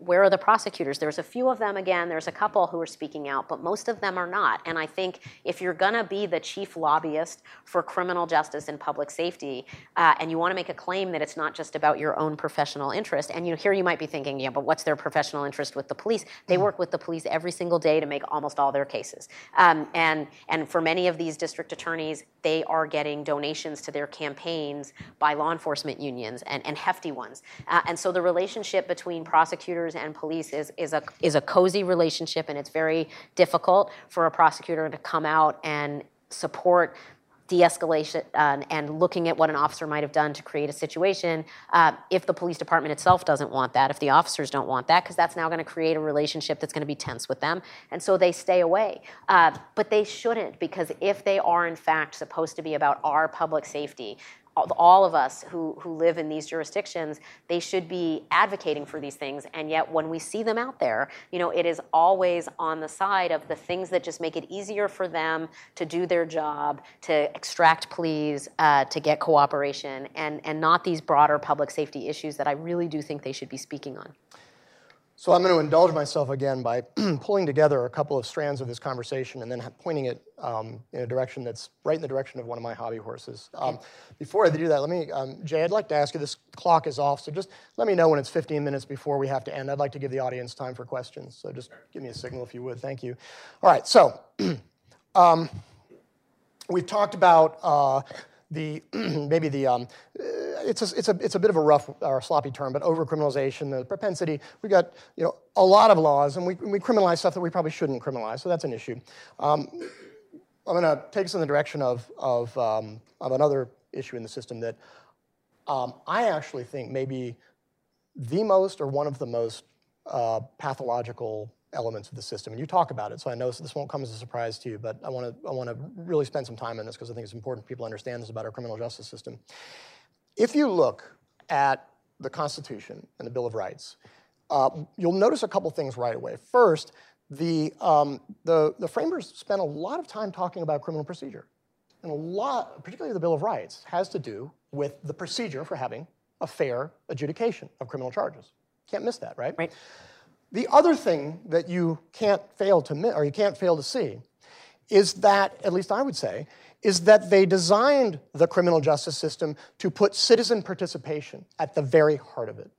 where are the prosecutors? There's a few of them again. There's a couple who are speaking out, but most of them are not. And I think if you're going to be the chief lobbyist for criminal justice and public safety, uh, and you want to make a claim that it's not just about your own professional interest, and you know, here you might be thinking, yeah, but what's their professional interest with the police? They work with the police every single day to make almost all their cases. Um, and and for many of these district attorneys, they are getting donations to their campaigns by law enforcement unions and, and hefty ones. Uh, and so the relationship between prosecutors prosecutors and police is, is, a, is a cozy relationship, and it's very difficult for a prosecutor to come out and support de-escalation and looking at what an officer might have done to create a situation uh, if the police department itself doesn't want that if the officers don't want that because that's now going to create a relationship that's going to be tense with them and so they stay away. Uh, but they shouldn't because if they are in fact supposed to be about our public safety all of us who, who live in these jurisdictions, they should be advocating for these things. And yet, when we see them out there, you know, it is always on the side of the things that just make it easier for them to do their job, to extract pleas, uh, to get cooperation, and, and not these broader public safety issues that I really do think they should be speaking on. So I'm going to indulge myself again by pulling together a couple of strands of this conversation and then pointing it um, in a direction that's right in the direction of one of my hobby horses. Um, before I do that, let me, um, Jay, I'd like to ask you. This clock is off, so just let me know when it's 15 minutes before we have to end. I'd like to give the audience time for questions, so just give me a signal if you would. Thank you. All right, so um, we've talked about. Uh, the maybe the um, it's a, it's a it's a bit of a rough or sloppy term, but overcriminalization, the propensity. We've got you know a lot of laws, and we we criminalize stuff that we probably shouldn't criminalize. So that's an issue. Um, I'm going to take us in the direction of of um, of another issue in the system that um, I actually think maybe the most or one of the most uh, pathological elements of the system. And you talk about it, so I know this won't come as a surprise to you, but I want to I want to really spend some time on this because I think it's important people understand this about our criminal justice system. If you look at the Constitution and the Bill of Rights, uh, you'll notice a couple things right away. First, the, um, the, the framers spent a lot of time talking about criminal procedure. And a lot, particularly the Bill of Rights, has to do with the procedure for having a fair adjudication of criminal charges. Can't miss that, right? Right. The other thing that you can't fail to or you can't fail to see, is that, at least I would say, is that they designed the criminal justice system to put citizen participation at the very heart of it.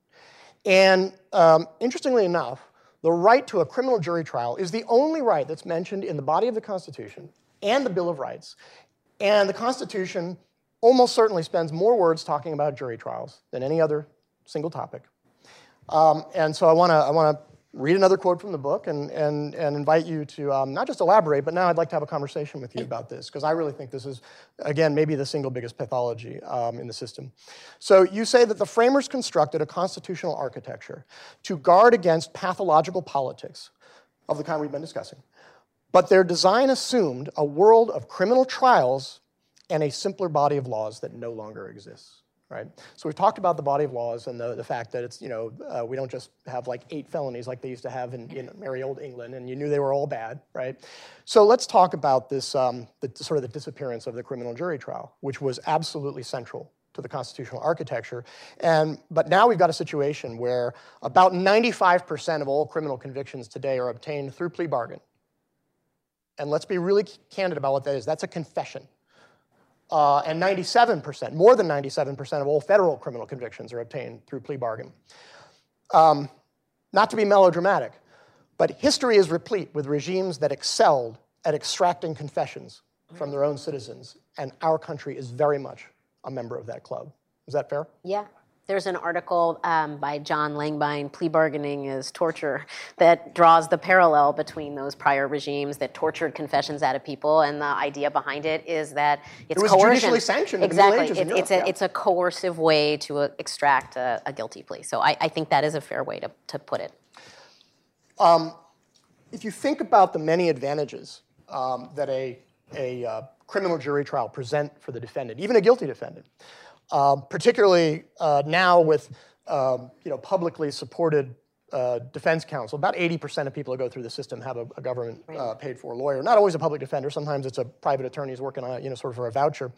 And um, interestingly enough, the right to a criminal jury trial is the only right that's mentioned in the body of the Constitution and the Bill of Rights. And the Constitution almost certainly spends more words talking about jury trials than any other single topic. Um, and so I want to I want to read another quote from the book and, and, and invite you to um, not just elaborate, but now I'd like to have a conversation with you about this, because I really think this is, again, maybe the single biggest pathology um, in the system. So you say that the framers constructed a constitutional architecture to guard against pathological politics of the kind we've been discussing. But their design assumed a world of criminal trials and a simpler body of laws that no longer exists right? So we've talked about the body of laws and the, the fact that it's, you know, uh, we don't just have like eight felonies like they used to have in, in merry old England, and you knew they were all bad, right? So let's talk about this, um, the, sort of the disappearance of the criminal jury trial, which was absolutely central to the constitutional architecture. And, but now we've got a situation where about 95% of all criminal convictions today are obtained through plea bargain. And let's be really candid about what that is. That's a confession. Uh, and 97%, more than 97% of all federal criminal convictions are obtained through plea bargain. Um, not to be melodramatic, but history is replete with regimes that excelled at extracting confessions from their own citizens, and our country is very much a member of that club. Is that fair? Yeah, there's an article um, by John Langbein, Plea Bargaining is Torture, that draws the parallel between those prior regimes that tortured confessions out of people. And the idea behind it is that it's it was coercion. judicially sanctioned. Exactly. It, it's, a, yeah. it's a coercive way to uh, extract a, a, guilty plea. So I, I, think that is a fair way to, to put it. Um, if you think about the many advantages um, that a, a uh, criminal jury trial present for the defendant, even a guilty defendant, um, particularly uh, now with um, you know, publicly supported uh, defense counsel. About 80% of people who go through the system have a, a government uh, paid for lawyer. Not always a public defender. Sometimes it's a private attorney who's working on it, you know, sort of for a voucher.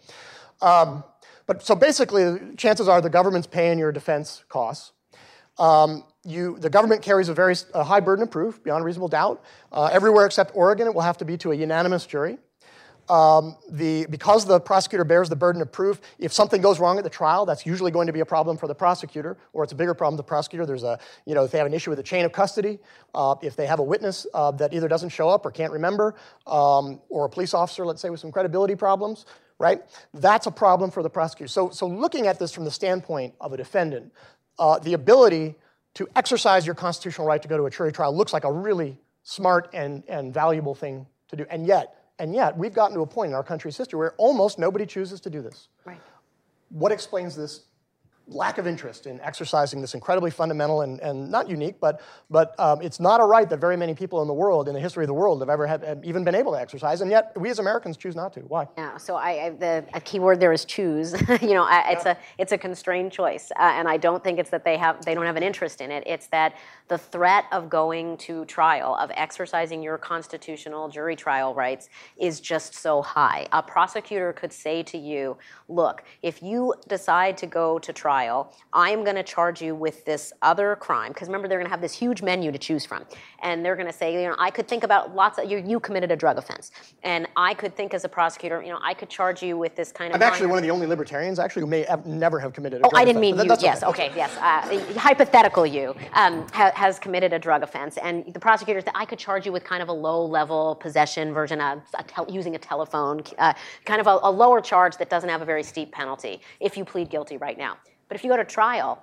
Um, but so basically, chances are the government's paying your defense costs. Um, you, the government carries a very a high burden of proof, beyond reasonable doubt. Uh, everywhere except Oregon, it will have to be to a unanimous jury. Um, the, because the prosecutor bears the burden of proof, if something goes wrong at the trial, that's usually going to be a problem for the prosecutor, or it's a bigger problem for the prosecutor. There's a, you know, if they have an issue with the chain of custody, uh, if they have a witness uh, that either doesn't show up or can't remember, um, or a police officer, let's say, with some credibility problems, right? That's a problem for the prosecutor. So, so looking at this from the standpoint of a defendant, uh, the ability to exercise your constitutional right to go to a jury trial looks like a really smart and, and valuable thing to do. And yet, and yet, we've gotten to a point in our country's history where almost nobody chooses to do this. Right. What explains this lack of interest in exercising this incredibly fundamental and, and not unique, but, but um, it's not a right that very many people in the world, in the history of the world, have ever had, have even been able to exercise, and yet we as Americans choose not to. Why? Yeah, so I, I the a key word there is choose. you know, I, it's yeah. a it's a constrained choice, uh, and I don't think it's that they have they don't have an interest in it. It's that the threat of going to trial, of exercising your constitutional jury trial rights, is just so high. A prosecutor could say to you, "Look, if you decide to go to trial." Trial, I'm going to charge you with this other crime. Because remember, they're going to have this huge menu to choose from. And they're going to say, you know, I could think about lots of, you, you committed a drug offense. And I could think as a prosecutor, you know, I could charge you with this kind of. I'm actually one of the only libertarians, actually, who may have never have committed a oh, drug I didn't offense. mean you. Yes, okay, okay yes. Uh, hypothetical you um, ha- has committed a drug offense. And the prosecutor said, I could charge you with kind of a low level possession version of a tel- using a telephone, uh, kind of a, a lower charge that doesn't have a very steep penalty if you plead guilty right now. But if you go to trial,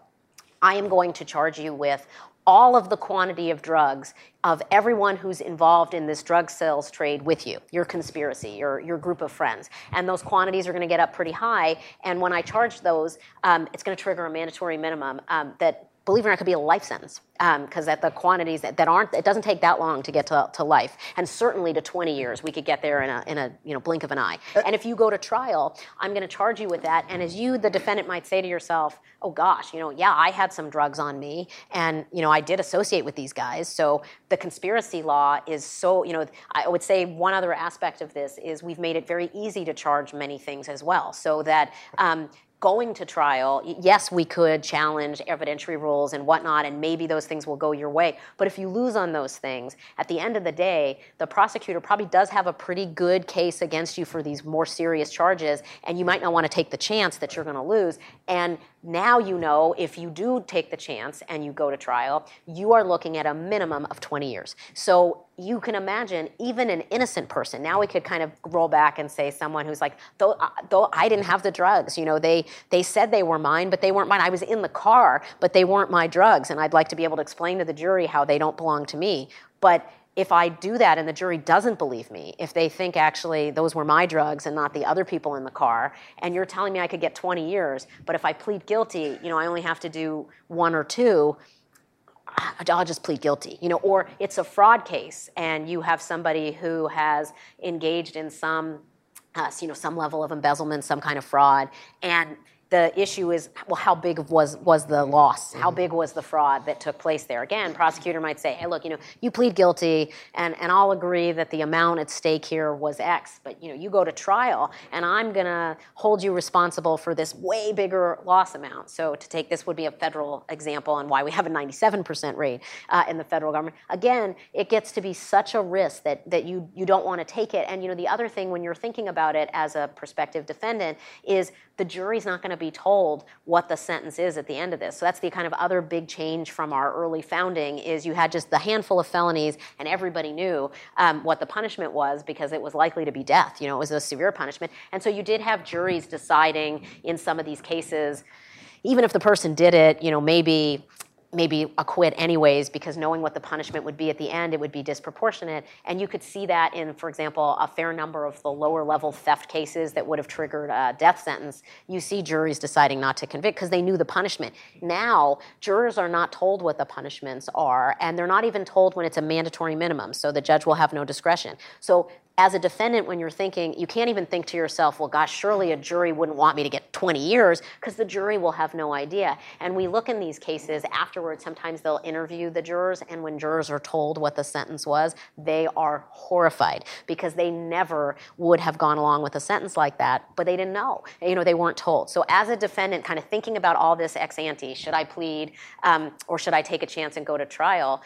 I am going to charge you with all of the quantity of drugs of everyone who's involved in this drug sales trade with you, your conspiracy, your, your group of friends. And those quantities are going to get up pretty high. And when I charge those, um, it's going to trigger a mandatory minimum um, that believe it or not, could be a life sentence because um, at the quantities that, that, aren't, it doesn't take that long to get to, to life, and certainly to 20 years, we could get there in a, in a you know blink of an eye. Uh, and if you go to trial, I'm going to charge you with that. And as you, the defendant, might say to yourself, "Oh gosh, you know, yeah, I had some drugs on me, and you know, I did associate with these guys." So the conspiracy law is so, you know, I would say one other aspect of this is we've made it very easy to charge many things as well, so that um, going to trial, yes, we could challenge evidentiary rules and whatnot, and maybe those things will go your way. But if you lose on those things, at the end of the day, the prosecutor probably does have a pretty good case against you for these more serious charges, and you might not want to take the chance that you're going to lose. And Now you know if you do take the chance and you go to trial, you are looking at a minimum of 20 years. So you can imagine even an innocent person. Now we could kind of roll back and say someone who's like, though, uh, though I didn't have the drugs, you know, they they said they were mine, but they weren't mine. I was in the car, but they weren't my drugs, and I'd like to be able to explain to the jury how they don't belong to me. But if I do that and the jury doesn't believe me, if they think actually those were my drugs and not the other people in the car, and you're telling me I could get 20 years, but if I plead guilty, you know, I only have to do one or two, I'll just plead guilty, you know, or it's a fraud case and you have somebody who has engaged in some, uh, you know, some level of embezzlement, some kind of fraud, and the issue is well how big was was the loss? How mm-hmm. big was the fraud that took place there? Again prosecutor might say hey look you know you plead guilty and and i'll agree that the amount at stake here was x but you know you go to trial and i'm going to hold you responsible for this way bigger loss amount. So to take this would be a federal example on why we have a 97% rate uh, in the federal government. Again it gets to be such a risk that that you you don't want to take it. And you know the other thing when you're thinking about it as a prospective defendant is the jury's not going to be told what the sentence is at the end of this. So that's the kind of other big change from our early founding is you had just the handful of felonies and everybody knew um, what the punishment was because it was likely to be death. You know, it was a severe punishment. And so you did have juries deciding in some of these cases, even if the person did it, you know, maybe maybe acquit anyways because knowing what the punishment would be at the end it would be disproportionate. And you could see that in for example a fair number of the lower level theft cases that would have triggered a death sentence. You see juries deciding not to convict because they knew the punishment. Now jurors are not told what the punishments are and they're not even told when it's a mandatory minimum. So the judge will have no discretion. So as a defendant, when you're thinking, you can't even think to yourself, well, gosh, surely a jury wouldn't want me to get 20 years because the jury will have no idea. And we look in these cases afterwards, sometimes they'll interview the jurors, and when jurors are told what the sentence was, they are horrified because they never would have gone along with a sentence like that, but they didn't know. You know, they weren't told. So as a defendant, kind of thinking about all this ex ante, should I plead um, or should I take a chance and go to trial?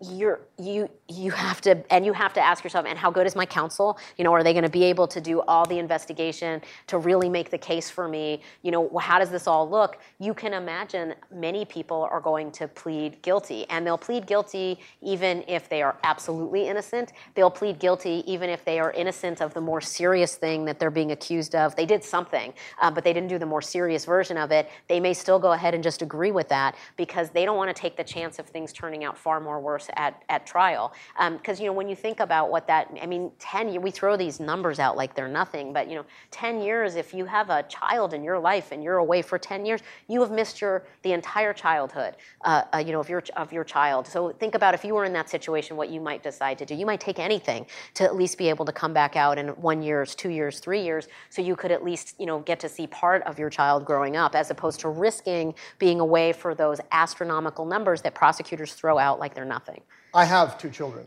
You're you you have to and you have to ask yourself and how good is my counsel? You know are they going to be able to do all the investigation to really make the case for me? You know how does this all look? You can imagine many people are going to plead guilty and they'll plead guilty even if they are absolutely innocent. They'll plead guilty even if they are innocent of the more serious thing that they're being accused of. They did something uh, but they didn't do the more serious version of it. They may still go ahead and just agree with that because they don't want to take the chance of things turning out far more worse at, at trial. Because, um, you know, when you think about what that, I mean, 10, we throw these numbers out like they're nothing, but, you know, 10 years, if you have a child in your life and you're away for 10 years, you have missed your, the entire childhood, uh, uh, you know, of your, of your child. So think about if you were in that situation, what you might decide to do. You might take anything to at least be able to come back out in one years, two years, three years, so you could at least, you know, get to see part of your child growing up as opposed to risking being away for those astronomical numbers that prosecutors throw out like they're nothing. I have two children,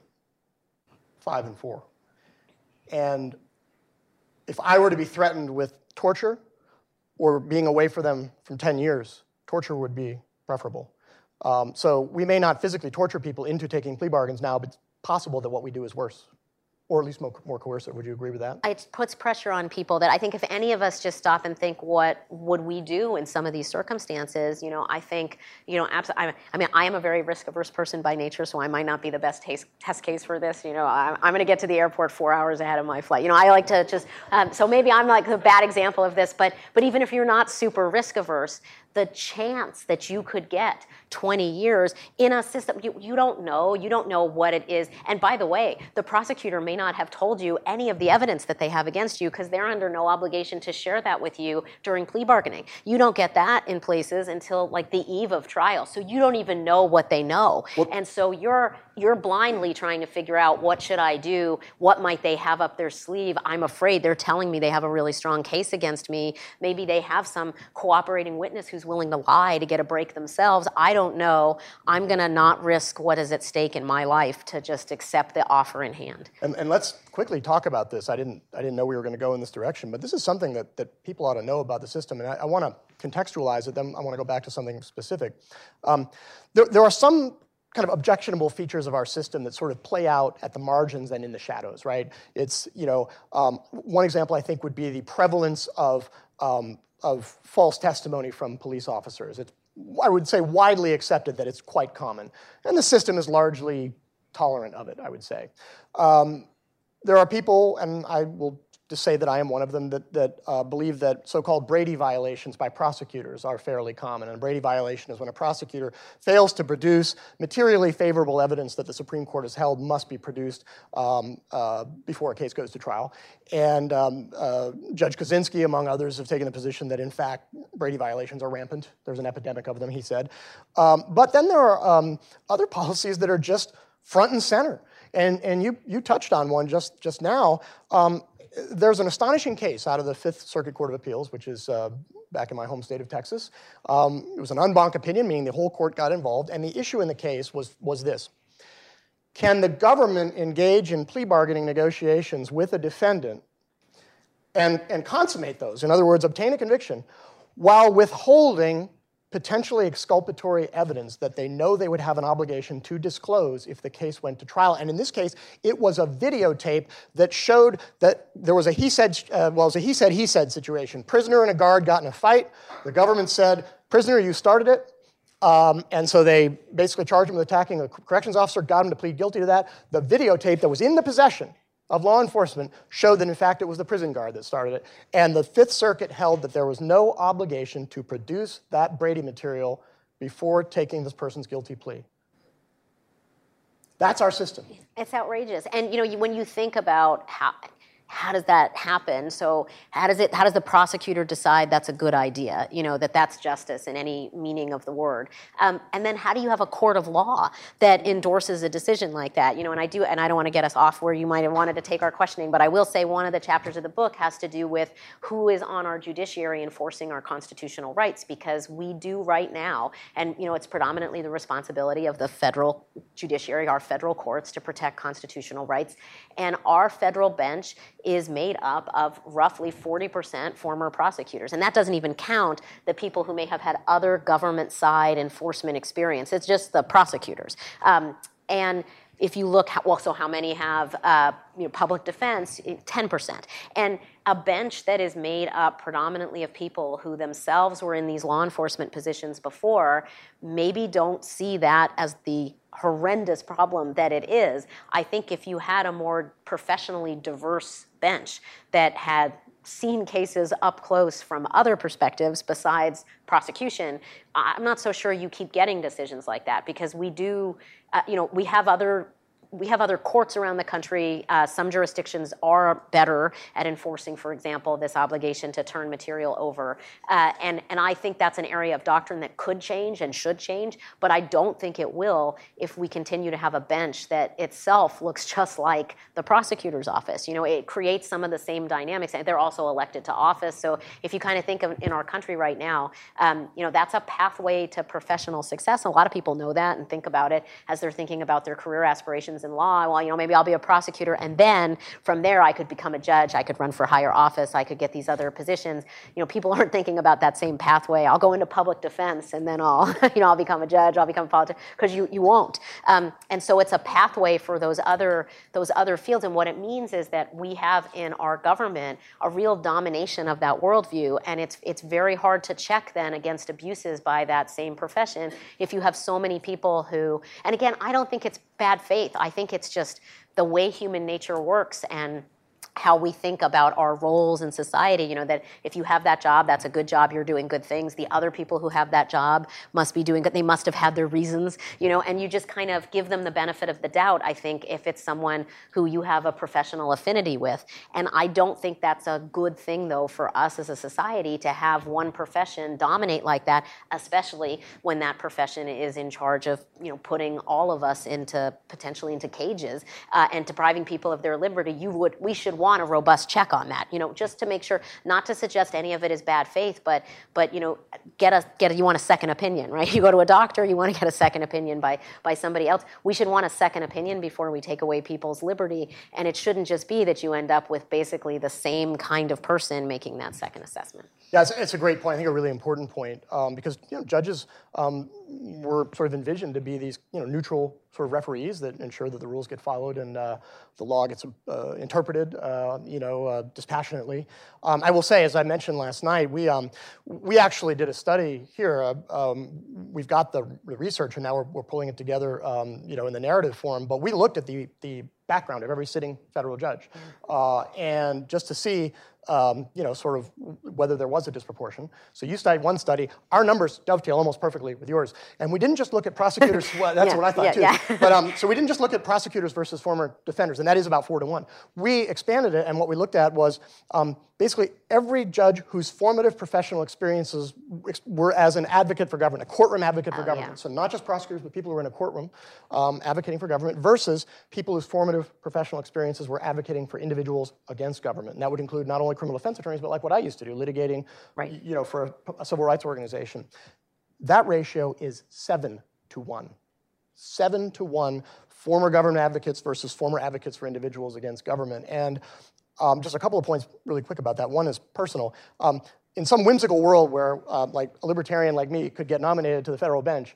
five and four. And if I were to be threatened with torture or being away from them from 10 years, torture would be preferable. Um, so we may not physically torture people into taking plea bargains now, but it's possible that what we do is worse or at least more, more coercive. Would you agree with that? It puts pressure on people that I think if any of us just stop and think, what would we do in some of these circumstances? You know, I think, you know, absolutely. I mean, I am a very risk averse person by nature, so I might not be the best test, case for this. You know, I'm, I'm going to get to the airport four hours ahead of my flight. You know, I like to just, um, so maybe I'm like a bad example of this, but but even if you're not super risk averse, the chance that you could get 20 years in a system you, you don't know you don't know what it is and by the way the prosecutor may not have told you any of the evidence that they have against you because they're under no obligation to share that with you during plea bargaining you don't get that in places until like the eve of trial so you don't even know what they know well, and so you're you're blindly trying to figure out what should I do? What might they have up their sleeve? I'm afraid they're telling me they have a really strong case against me. Maybe they have some cooperating witness who's willing to lie to get a break themselves. I don't know. I'm going to not risk what is at stake in my life to just accept the offer in hand. And, and let's quickly talk about this. I didn't, I didn't know we were going to go in this direction, but this is something that, that people ought to know about the system. And I, I want to contextualize it, then I want to go back to something specific. Um, there, there are some kind of objectionable features of our system that sort of play out at the margins and in the shadows, right? It's, you know, um, one example I think would be the prevalence of um, of false testimony from police officers. It's, I would say, widely accepted that it's quite common. And the system is largely tolerant of it, I would say. Um, there are people, and I will to say that I am one of them that, that uh, believe that so-called Brady violations by prosecutors are fairly common. And a Brady violation is when a prosecutor fails to produce materially favorable evidence that the Supreme Court has held must be produced um, uh, before a case goes to trial. And um, uh, Judge Kozinski, among others, have taken the position that in fact Brady violations are rampant. There's an epidemic of them, he said. Um, but then there are um, other policies that are just front and center. And, and you, you touched on one just, just now. Um, there's an astonishing case out of the Fifth Circuit Court of Appeals, which is uh, back in my home state of Texas. Um, it was an en opinion, meaning the whole court got involved, and the issue in the case was, was this. Can the government engage in plea bargaining negotiations with a defendant and, and consummate those? In other words, obtain a conviction while withholding potentially exculpatory evidence that they know they would have an obligation to disclose if the case went to trial. And in this case, it was a videotape that showed that there was a he said, uh, well, it was a he said, he said situation. Prisoner and a guard got in a fight. The government said, Prisoner, you started it. Um, and so they basically charged him with attacking a corrections officer, got him to plead guilty to that. The videotape that was in the possession of law enforcement showed that in fact it was the prison guard that started it. And the Fifth Circuit held that there was no obligation to produce that Brady material before taking this person's guilty plea. That's our system. It's outrageous. And you know, when you think about how how does that happen? So how does it how does the prosecutor decide that's a good idea you know that that's justice in any meaning of the word? Um, and then how do you have a court of law that endorses a decision like that? You know and i do and i don't want to get us off where you might have wanted to take our questioning but i will say one of the chapters of the book has to do with who is on our judiciary enforcing our constitutional rights because we do right now and you know it's predominantly the responsibility of the federal judiciary our federal courts to protect constitutional rights. And our federal bench is made up of roughly 40% former prosecutors. And that doesn't even count the people who may have had other government side enforcement experience. It's just the prosecutors. Um, and if you look, well, so how many have uh, you know, public defense? 10%. And a bench that is made up predominantly of people who themselves were in these law enforcement positions before maybe don't see that as the horrendous problem that it is. I think if you had a more professionally diverse bench that had seen cases up close from other perspectives besides prosecution, I'm not so sure you keep getting decisions like that because we do, uh, you know, we have other we have other courts around the country. Uh, some jurisdictions are better at enforcing, for example, this obligation to turn material over. Uh, and, and I think that's an area of doctrine that could change and should change, but I don't think it will if we continue to have a bench that itself looks just like the prosecutor's office. You know, it creates some of the same dynamics. They're also elected to office. So if you kind of think of in our country right now, um, you know, that's a pathway to professional success. A lot of people know that and think about it as they're thinking about their career aspirations in law. Well, you know, maybe I'll be a prosecutor, and then from there I could become a judge. I could run for higher office. I could get these other positions. You know, people aren't thinking about that same pathway. I'll go into public defense, and then I'll, you know, I'll become a judge. I'll become a politician because you you won't. Um, and so it's a pathway for those other those other fields. And what it means is that we have in our government a real domination of that worldview, and it's it's very hard to check then against abuses by that same profession if you have so many people who. And again, I don't think it's bad faith. I think it's just the way human nature works and how we think about our roles in society. You know, that if you have that job, that's a good job, you're doing good things. The other people who have that job must be doing good, they must have had their reasons, you know, and you just kind of give them the benefit of the doubt, I think, if it's someone who you have a professional affinity with. And I don't think that's a good thing, though, for us as a society to have one profession dominate like that, especially when that profession is in charge of, you know, putting all of us into potentially into cages uh, and depriving people of their liberty. You would, we should want a robust check on that, you know, just to make sure, not to suggest any of it is bad faith, but, but you know, get a, get a, you want a second opinion, right? You go to a doctor, you want to get a second opinion by, by somebody else. We should want a second opinion before we take away people's liberty, and it shouldn't just be that you end up with basically the same kind of person making that second assessment. Yeah, it's, it's a great point. I think a really important point um, because you know, judges um, were sort of envisioned to be these you know, neutral sort of referees that ensure that the rules get followed and uh, the law gets uh, interpreted, uh, you know, uh, dispassionately. Um, I will say, as I mentioned last night, we um, we actually did a study here. Uh, um, we've got the, the, research, and now we're, we're pulling it together, um, you know, in the narrative form. But we looked at the the background of every sitting federal judge, uh, and just to see um, you know, sort of whether there was a disproportion. So you studied one study. Our numbers dovetail almost perfectly with yours. And we didn't just look at prosecutors. well, that's yeah, what I thought yeah, too. Yeah. but um, so we didn't just look at prosecutors versus former defenders, and that is about four to one. We expanded it, and what we looked at was um, basically every judge whose formative professional experiences were as an advocate for government, a courtroom advocate for oh, government. So not just prosecutors, but people who were in a courtroom um, advocating for government versus people whose formative professional experiences were advocating for individuals against government. And that would include not only criminal defense attorneys, but like what I used to do, litigating, right. you know, for a, a civil rights organization. That ratio is seven to one. Seven to one former government advocates versus former advocates for individuals against government. And um, just a couple of points really quick about that. One is personal. Um, in some whimsical world where uh, like a libertarian like me could get nominated to the federal bench,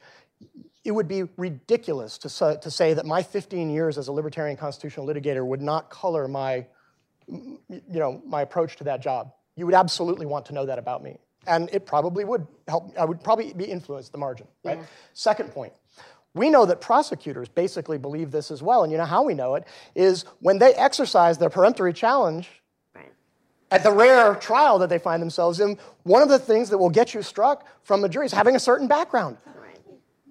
it would be ridiculous to, to say that my 15 years as a libertarian constitutional litigator would not color my, you know, my approach to that job. You would absolutely want to know that about me. And it probably would help, I would probably be influenced the margin, right? Yeah. Second point, we know that prosecutors basically believe this as well. And you know how we know it is when they exercise their peremptory challenge right. at the rare trial that they find themselves in, one of the things that will get you struck from the jury is having a certain background.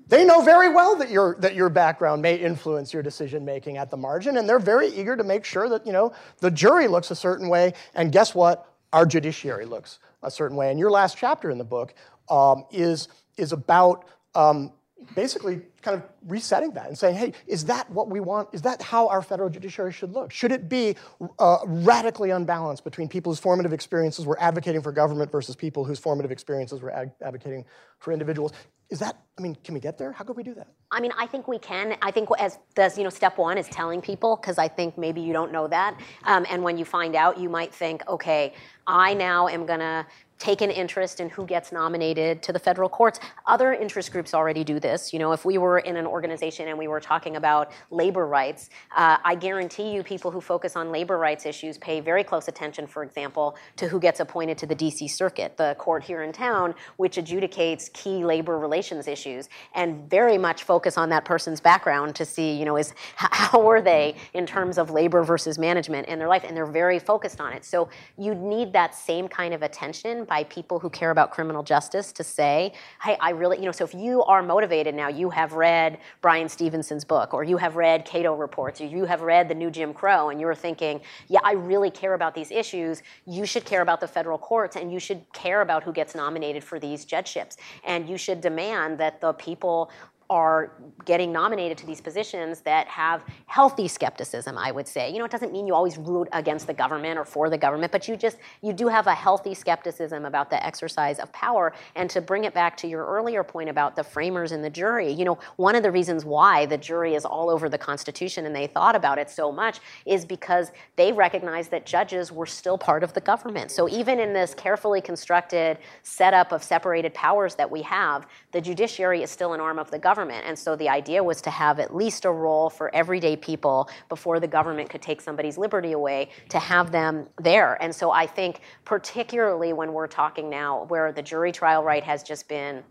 They know very well that your, that your background may influence your decision making at the margin, and they're very eager to make sure that you know, the jury looks a certain way, and guess what? Our judiciary looks a certain way. And your last chapter in the book um, is, is about um, basically kind of resetting that and saying, hey, is that what we want? Is that how our federal judiciary should look? Should it be uh, radically unbalanced between people whose formative experiences were advocating for government versus people whose formative experiences were advocating for individuals? Is that, I mean, can we get there? How could we do that? I mean, I think we can. I think as does, you know, step one is telling people, because I think maybe you don't know that. Um, and when you find out, you might think, okay, I now am going to take an interest in who gets nominated to the federal courts. Other interest groups already do this. You know, if we were in an organization and we were talking about labor rights, uh, I guarantee you people who focus on labor rights issues pay very close attention, for example, to who gets appointed to the DC Circuit, the court here in town, which adjudicates key labor relations issues, and very much focus on that person's background to see, you know, is how were they in terms of labor versus management in their life, and they're very focused on it. So you need that same kind of attention by people who care about criminal justice to say, hey, I really, you know, so if you are motivated now, you have read Bryan Stevenson's book, or you have read Cato reports, or you have read the new Jim Crow, and you're thinking, yeah, I really care about these issues, you should care about the federal courts, and you should care about who gets nominated for these judgeships. And you should demand that the people are getting nominated to these positions that have healthy skepticism i would say. You know it doesn't mean you always root against the government or for the government but you just you do have a healthy skepticism about the exercise of power. And to bring it back to your earlier point about the framers and the jury you know one of the reasons why the jury is all over the constitution and they thought about it so much is because they recognized that judges were still part of the government. So even in this carefully constructed setup of separated powers that we have the judiciary is still an arm of the government government. And so the idea was to have at least a role for everyday people before the government could take somebody's liberty away to have them there. And so I think, particularly when we're talking now where the jury trial right has just been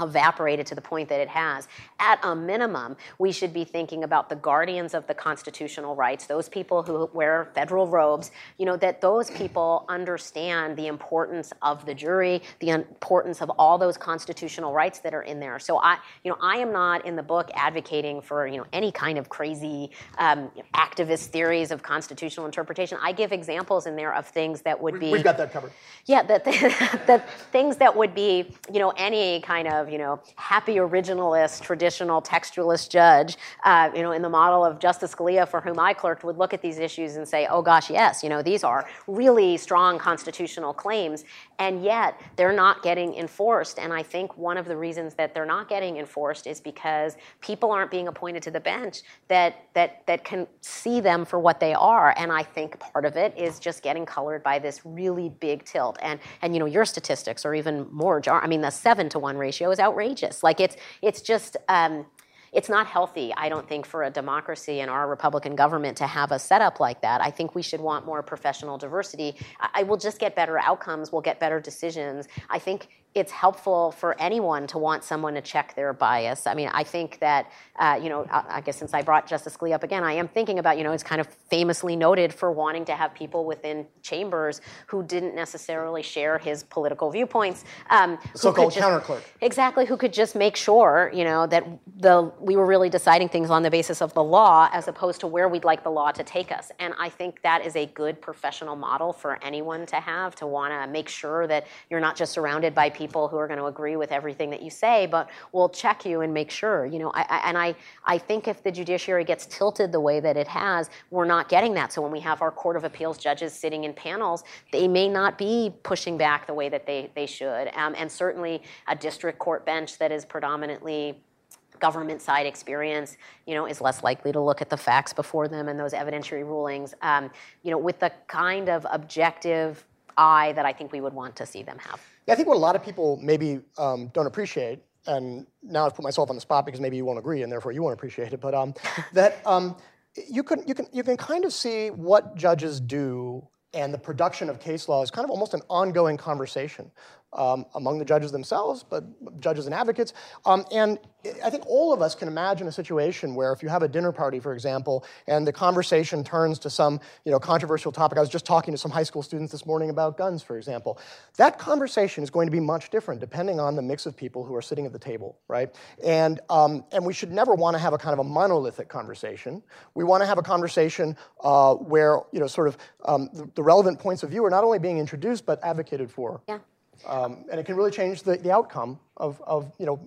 evaporated to the point that it has. At a minimum, we should be thinking about the guardians of the constitutional rights, those people who wear federal robes, you know, that those people understand the importance of the jury, the importance of all those constitutional rights that are in there. So I, you know, I am not in the book advocating for, you know, any kind of crazy um, activist theories of constitutional interpretation. I give examples in there of things that would be We've got that covered. Yeah, that that things that would be, you know, any kind of of, you know, happy originalist, traditional textualist judge, uh, you know, in the model of Justice Scalia, for whom I clerked, would look at these issues and say, oh gosh, yes, you know, these are really strong constitutional claims, and yet they're not getting enforced. And I think one of the reasons that they're not getting enforced is because people aren't being appointed to the bench that that that can see them for what they are. And I think part of it is just getting colored by this really big tilt. And and you know, your statistics are even more jar. I mean, the seven to one ratio is outrageous. Like it's it's just. Um, it's not healthy, I don't think, for a democracy and our Republican government to have a setup like that. I think we should want more professional diversity. I, I will just get better outcomes, we'll get better decisions. I think it's helpful for anyone to want someone to check their bias. I mean, I think that, uh, you know, I, I, guess since I brought Justice Scalia up again, I am thinking about, you know, it's kind of famously noted for wanting to have people within chambers who didn't necessarily share his political viewpoints. Um, so-called counter clerk. Exactly, who could just make sure, you know, that the we were really deciding things on the basis of the law as opposed to where we'd like the law to take us. And I think that is a good professional model for anyone to have to want to make sure that you're not just surrounded by people people who are going to agree with everything that you say, but will check you and make sure. You know, I, I, and I, I think if the judiciary gets tilted the way that it has, we're not getting that. So when we have our Court of Appeals judges sitting in panels, they may not be pushing back the way that they, they should. Um, and certainly a district court bench that is predominantly government side experience, you know, is less likely to look at the facts before them and those evidentiary rulings, um, you know, with the kind of objective eye that I think we would want to see them have. Yeah, I think what a lot of people maybe um, don't appreciate, and now I've put myself on the spot because maybe you won't agree and therefore you won't appreciate it, but um, that um, you can you can you can kind of see what judges do and the production of case law is kind of almost an ongoing conversation um, among the judges themselves, but judges and advocates. Um, and I think all of us can imagine a situation where if you have a dinner party, for example, and the conversation turns to some you know, controversial topic. I was just talking to some high school students this morning about guns, for example. That conversation is going to be much different depending on the mix of people who are sitting at the table, right? And, um, and we should never want to have a kind of a monolithic conversation. We want to have a conversation uh, where you know, sort of um, the, the relevant points of view are not only being introduced but advocated for. Yeah. Um, and it can really change the, the outcome of, of, you know,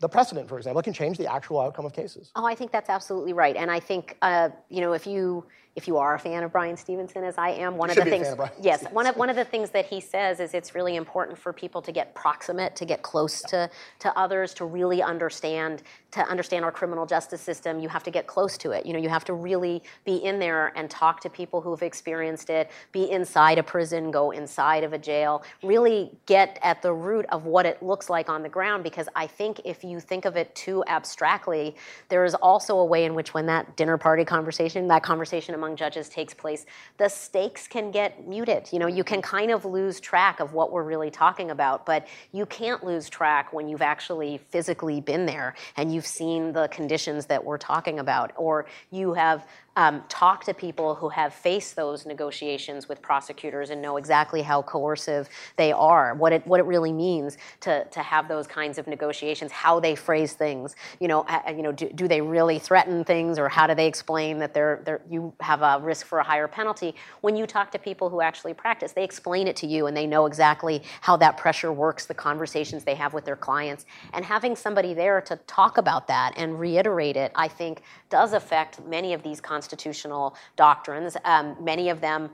the precedent, for example. It can change the actual outcome of cases. Oh, I think that's absolutely right. And I think, uh, you know, if you if you are a fan of Bryan Stevenson, as I am, one you of the things, of yes, one of one of the things that he says is it's really important for people to get proximate, to get close to to others, to really understand to understand our criminal justice system. You have to get close to it. You know, you have to really be in there and talk to people who've experienced it. Be inside a prison, go inside of a jail. Really get at the root of what it looks like on the ground. Because I think if you think of it too abstractly, there is also a way in which when that dinner party conversation, that conversation among judges takes place, the stakes can get muted. You know, you can kind of lose track of what we're really talking about, but you can't lose track when you've actually physically been there and you've seen the conditions that we're talking about, or you have um, talk to people who have faced those negotiations with prosecutors and know exactly how coercive they are, what it what it really means to to have those kinds of negotiations, how they phrase things. You know, uh, you know, do, do they really threaten things, or how do they explain that they're, they're you have a risk for a higher penalty? When you talk to people who actually practice, they explain it to you, and they know exactly how that pressure works, the conversations they have with their clients, and having somebody there to talk about that and reiterate it, I think, does affect many of these constitutional doctrines. Um, many of them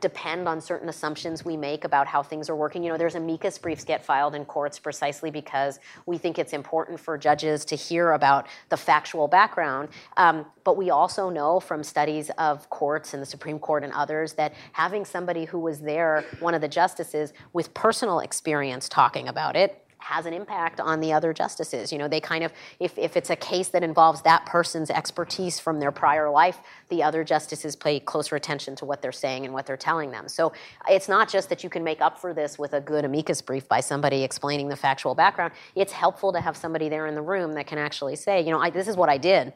depend on certain assumptions we make about how things are working. You know, there's amicus briefs get filed in courts precisely because we think it's important for judges to hear about the factual background. Um, but we also know from studies of courts and the Supreme Court and others that having somebody who was there, one of the justices, with personal experience talking about it, has an impact on the other justices. You know, they kind of, if, if it's a case that involves that person's expertise from their prior life, the other justices pay closer attention to what they're saying and what they're telling them. So it's not just that you can make up for this with a good amicus brief by somebody explaining the factual background. It's helpful to have somebody there in the room that can actually say, you know, I, this is what I did.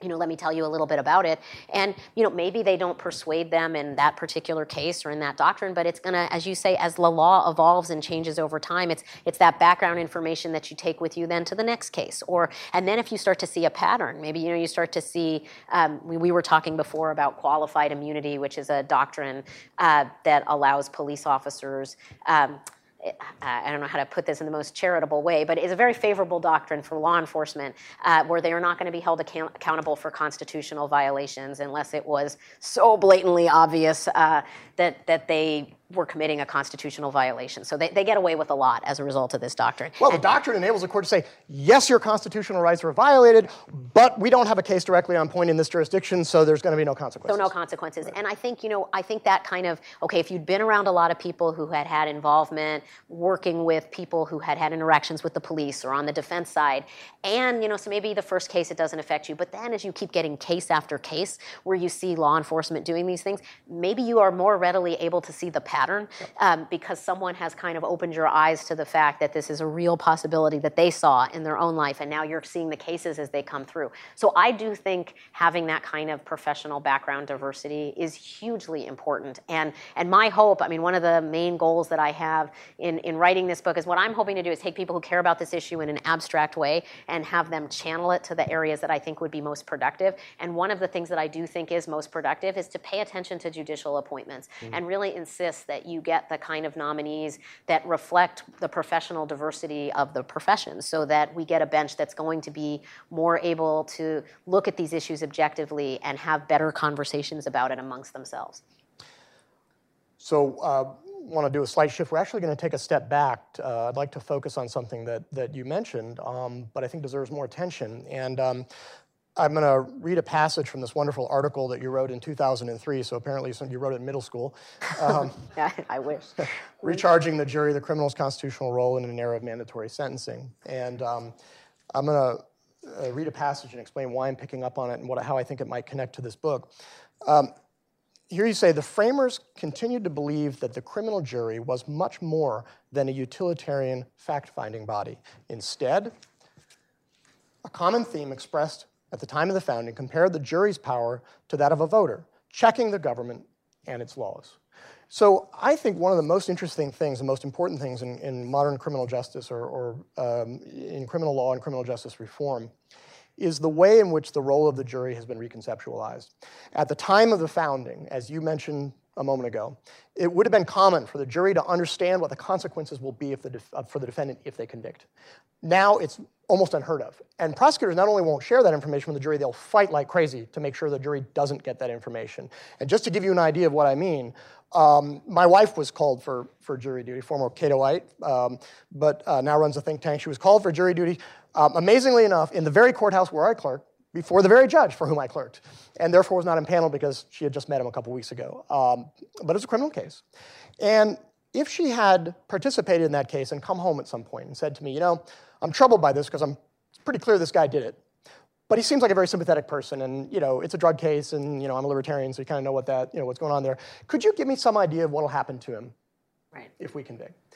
You know, let me tell you a little bit about it. And, you know, maybe they don't persuade them in that particular case or in that doctrine, but it's going to, as you say, as the law evolves and changes over time, it's, it's that background information that you take with you then to the next case. Or and then if you start to see a pattern, maybe you know you start to see. Um, we, we, were talking before about qualified immunity, which is a doctrine uh, that allows police officers. Um, I don't know how to put this in the most charitable way, but it's a very favorable doctrine for law enforcement uh, where they are not going to be held account- accountable for constitutional violations unless it was so blatantly obvious uh, that, that they were committing a constitutional violation. So they, they get away with a lot as a result of this doctrine. Well, the doctrine enables the court to say, yes, your constitutional rights were violated, but we don't have a case directly on point in this jurisdiction, so there's going to be no consequences. So no consequences. Right. And I think, you know, I think that kind of, okay, if you'd been around a lot of people who had had involvement working with people who had had interactions with the police or on the defense side, and, you know, so maybe the first case it doesn't affect you, but then as you keep getting case after case where you see law enforcement doing these things, maybe you are more readily able to see the pattern um, because someone has kind of opened your eyes to the fact that this is a real possibility that they saw in their own life, and now you're seeing the cases as they come through. So I do think having that kind of professional background diversity is hugely important. And and my hope, I mean, one of the main goals that I have in, in writing this book is what I'm hoping to do is take people who care about this issue in an abstract way and have them channel it to the areas that I think would be most productive. And one of the things that I do think is most productive is to pay attention to judicial appointments mm-hmm. and really insist that you get the kind of nominees that reflect the professional diversity of the profession so that we get a bench that's going to be more able to look at these issues objectively and have better conversations about it amongst themselves. So, uh, want to do a slight shift. We're actually going to take a step back. Uh, I'd like to focus on something that, that you mentioned, um, but I think deserves more attention. And um, I'm going to read a passage from this wonderful article that you wrote in 2003. So apparently, you wrote it in middle school. Um, yeah, I wish. recharging the jury, the criminal's constitutional role in an era of mandatory sentencing. And um, I'm going to uh, read a passage and explain why I'm picking up on it and what, how I think it might connect to this book. Um, here you say the framers continued to believe that the criminal jury was much more than a utilitarian fact finding body. Instead, a common theme expressed at the time of the founding compared the jury's power to that of a voter, checking the government and its laws. So I think one of the most interesting things, the most important things in, in modern criminal justice or, or um, in criminal law and criminal justice reform is the way in which the role of the jury has been reconceptualized. At the time of the founding, as you mentioned a moment ago, it would have been common for the jury to understand what the consequences will be the def- uh, for the defendant if they convict. Now it's almost unheard of. And prosecutors not only won't share that information with the jury, they'll fight like crazy to make sure the jury doesn't get that information. And just to give you an idea of what I mean, um, my wife was called for, for jury duty, former Catoite, um, but uh, now runs a think tank. She was called for jury duty, um, amazingly enough, in the very courthouse where I clerked, before the very judge for whom I clerked, and therefore was not impaneled because she had just met him a couple weeks ago. Um, but it was a criminal case. And if she had participated in that case and come home at some point and said to me, you know, I'm troubled by this because I'm pretty clear this guy did it, but he seems like a very sympathetic person, and you know, it's a drug case, and you know, I'm a libertarian, so you kind of know what that, you know, what's going on there. Could you give me some idea of what will happen to him right. if we convict?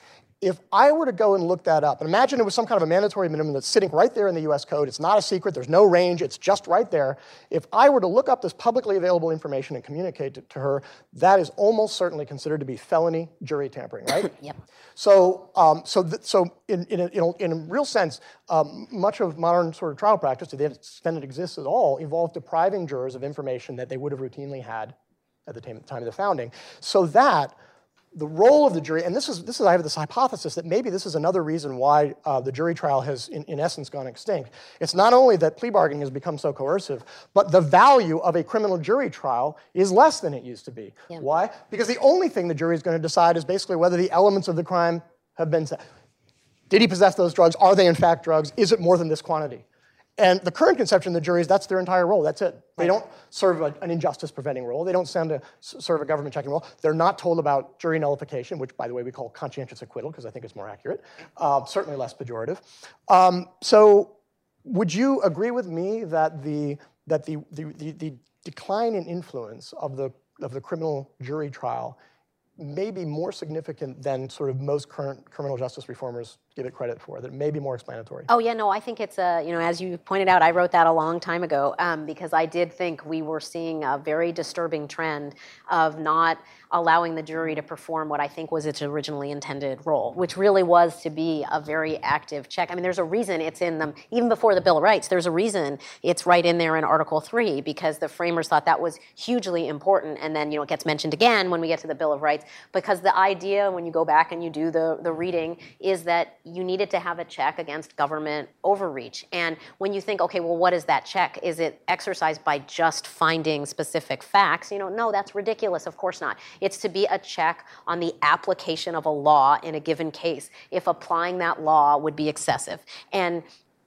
If I were to go and look that up, and imagine it was some kind of a mandatory minimum that's sitting right there in the US code, it's not a secret, there's no range, it's just right there. If I were to look up this publicly available information and communicate it to her, that is almost certainly considered to be felony jury tampering, right? yep. So, um, so, so in, in, a, in, a, in, a, real sense, um, much of modern sort of trial practice, to the extent it exists at all, involved depriving jurors of information that they would have routinely had at the time of the founding. So that the role of the jury, and this is, this is I have this hypothesis that maybe this is another reason why uh, the jury trial has, in, in essence, gone extinct. It's not only that plea bargaining has become so coercive, but the value of a criminal jury trial is less than it used to be. Yeah. Why? Because the only thing the jury is going to decide is basically whether the elements of the crime have been. set. Did he possess those drugs? Are they in fact drugs? Is it more than this quantity? And the current conception of the jury is that's their entire role. That's it. They don't serve a, an injustice preventing role. They don't send a, serve a government checking role. They're not told about jury nullification, which, by the way, we call conscientious acquittal because I think it's more accurate, uh, certainly less pejorative. Um, so, would you agree with me that the that the, the, the, the decline in influence of the of the criminal jury trial may be more significant than sort of most current criminal justice reformers give it credit for, that may be more explanatory. Oh, yeah, no, I think it's a, you know, as you pointed out, I wrote that a long time ago um, because I did think we were seeing a very disturbing trend of not allowing the jury to perform what I think was its originally intended role, which really was to be a very active check. I mean, there's a reason it's in them, even before the Bill of Rights, there's a reason it's right in there in Article 3 because the framers thought that was hugely important. And then, you know, it gets mentioned again when we get to the Bill of Rights because the idea, when you go back and you do the, the reading, is that you needed to have a check against government overreach. And when you think, okay, well, what is that check? Is it exercised by just finding specific facts? You know, no, that's ridiculous. Of course not. It's to be a check on the application of a law in a given case, if applying that law would be excessive. And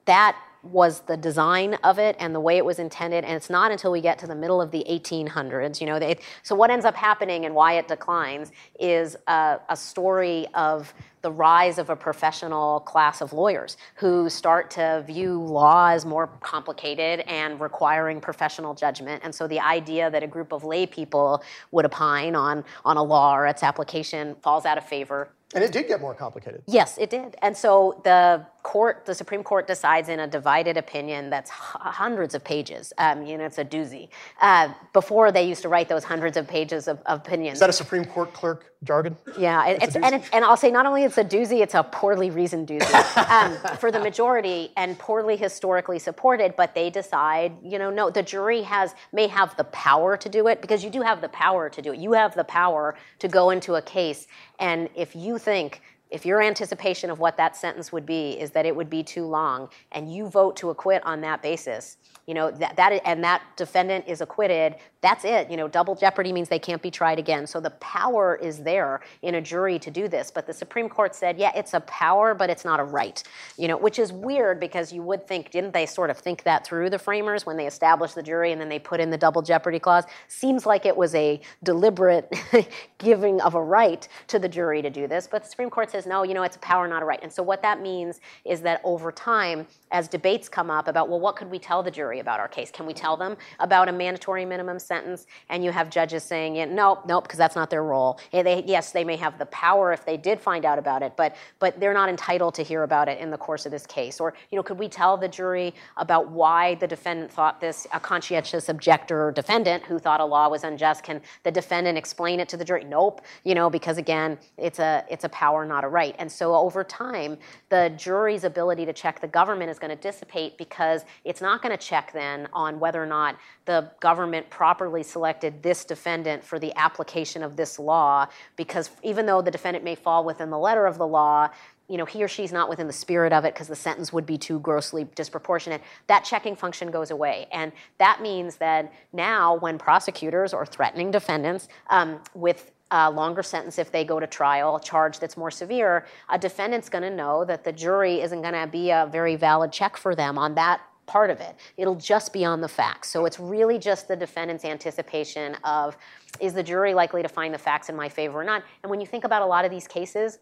that was the design of it and the way it was intended and it's not until we get to the middle of the 1800s you know they, so what ends up happening and why it declines is a, a story of the rise of a professional class of lawyers who start to view law as more complicated and requiring professional judgment. And so the idea that a group of lay people would opine on, on a law or its application falls out of favor. And it did get more complicated. Yes, it did. And so the court, the Supreme Court decides in a divided opinion that's hundreds of pages. Um, you know, it's a doozy. Uh, before they used to write those hundreds of pages of, of opinions. Is that a Supreme Court clerk jargon? Yeah, it, it's, and, and I'll say not only it's a doozy, it's a poorly reasoned doozy um, for the majority and poorly historically supported. But they decide, you know, no, the jury has may have the power to do it because you do have the power to do it. You have the power to go into a case, and if you think if your anticipation of what that sentence would be is that it would be too long and you vote to acquit on that basis you know that, that and that defendant is acquitted that's it. You know double jeopardy means they can't be tried again. So the power is there in a jury to do this. But the supreme court said yeah it's a power but it's not a right you know which is weird because you would think didn't they sort of think that through the framers when they established the jury and then they put in the double jeopardy clause? Seems like it was a deliberate giving of a right to the jury to do this. But the supreme court says no you know it's a power not a right. And so what that means is that over time as debates come up about well what could we tell the jury about our case? Can we tell them about a mandatory minimum sentence? And you have judges saying yeah, no nope because that's not their role. They, yes they may have the power if they did find out about it but but they're not entitled to hear about it in the course of this case. Or you know could we tell the jury about why the defendant thought this a conscientious objector or defendant who thought a law was unjust can the defendant explain it to the jury? Nope you know because again it's a it's a power not a right and so over time the jury's ability to check the government is going to dissipate because it's not going to check then on whether or not the government properly selected this defendant for the application of this law because even though the defendant may fall within the letter of the law you know he or she's not within the spirit of it because the sentence would be too grossly disproportionate that checking function goes away. And that means that now when prosecutors are threatening defendants um, with a longer sentence if they go to trial, a charge that's more severe, a defendant's going to know that the jury isn't going to be a very valid check for them on that part of it. It'll just be on the facts. So it's really just the defendant's anticipation of is the jury likely to find the facts in my favor or not? And when you think about a lot of these cases,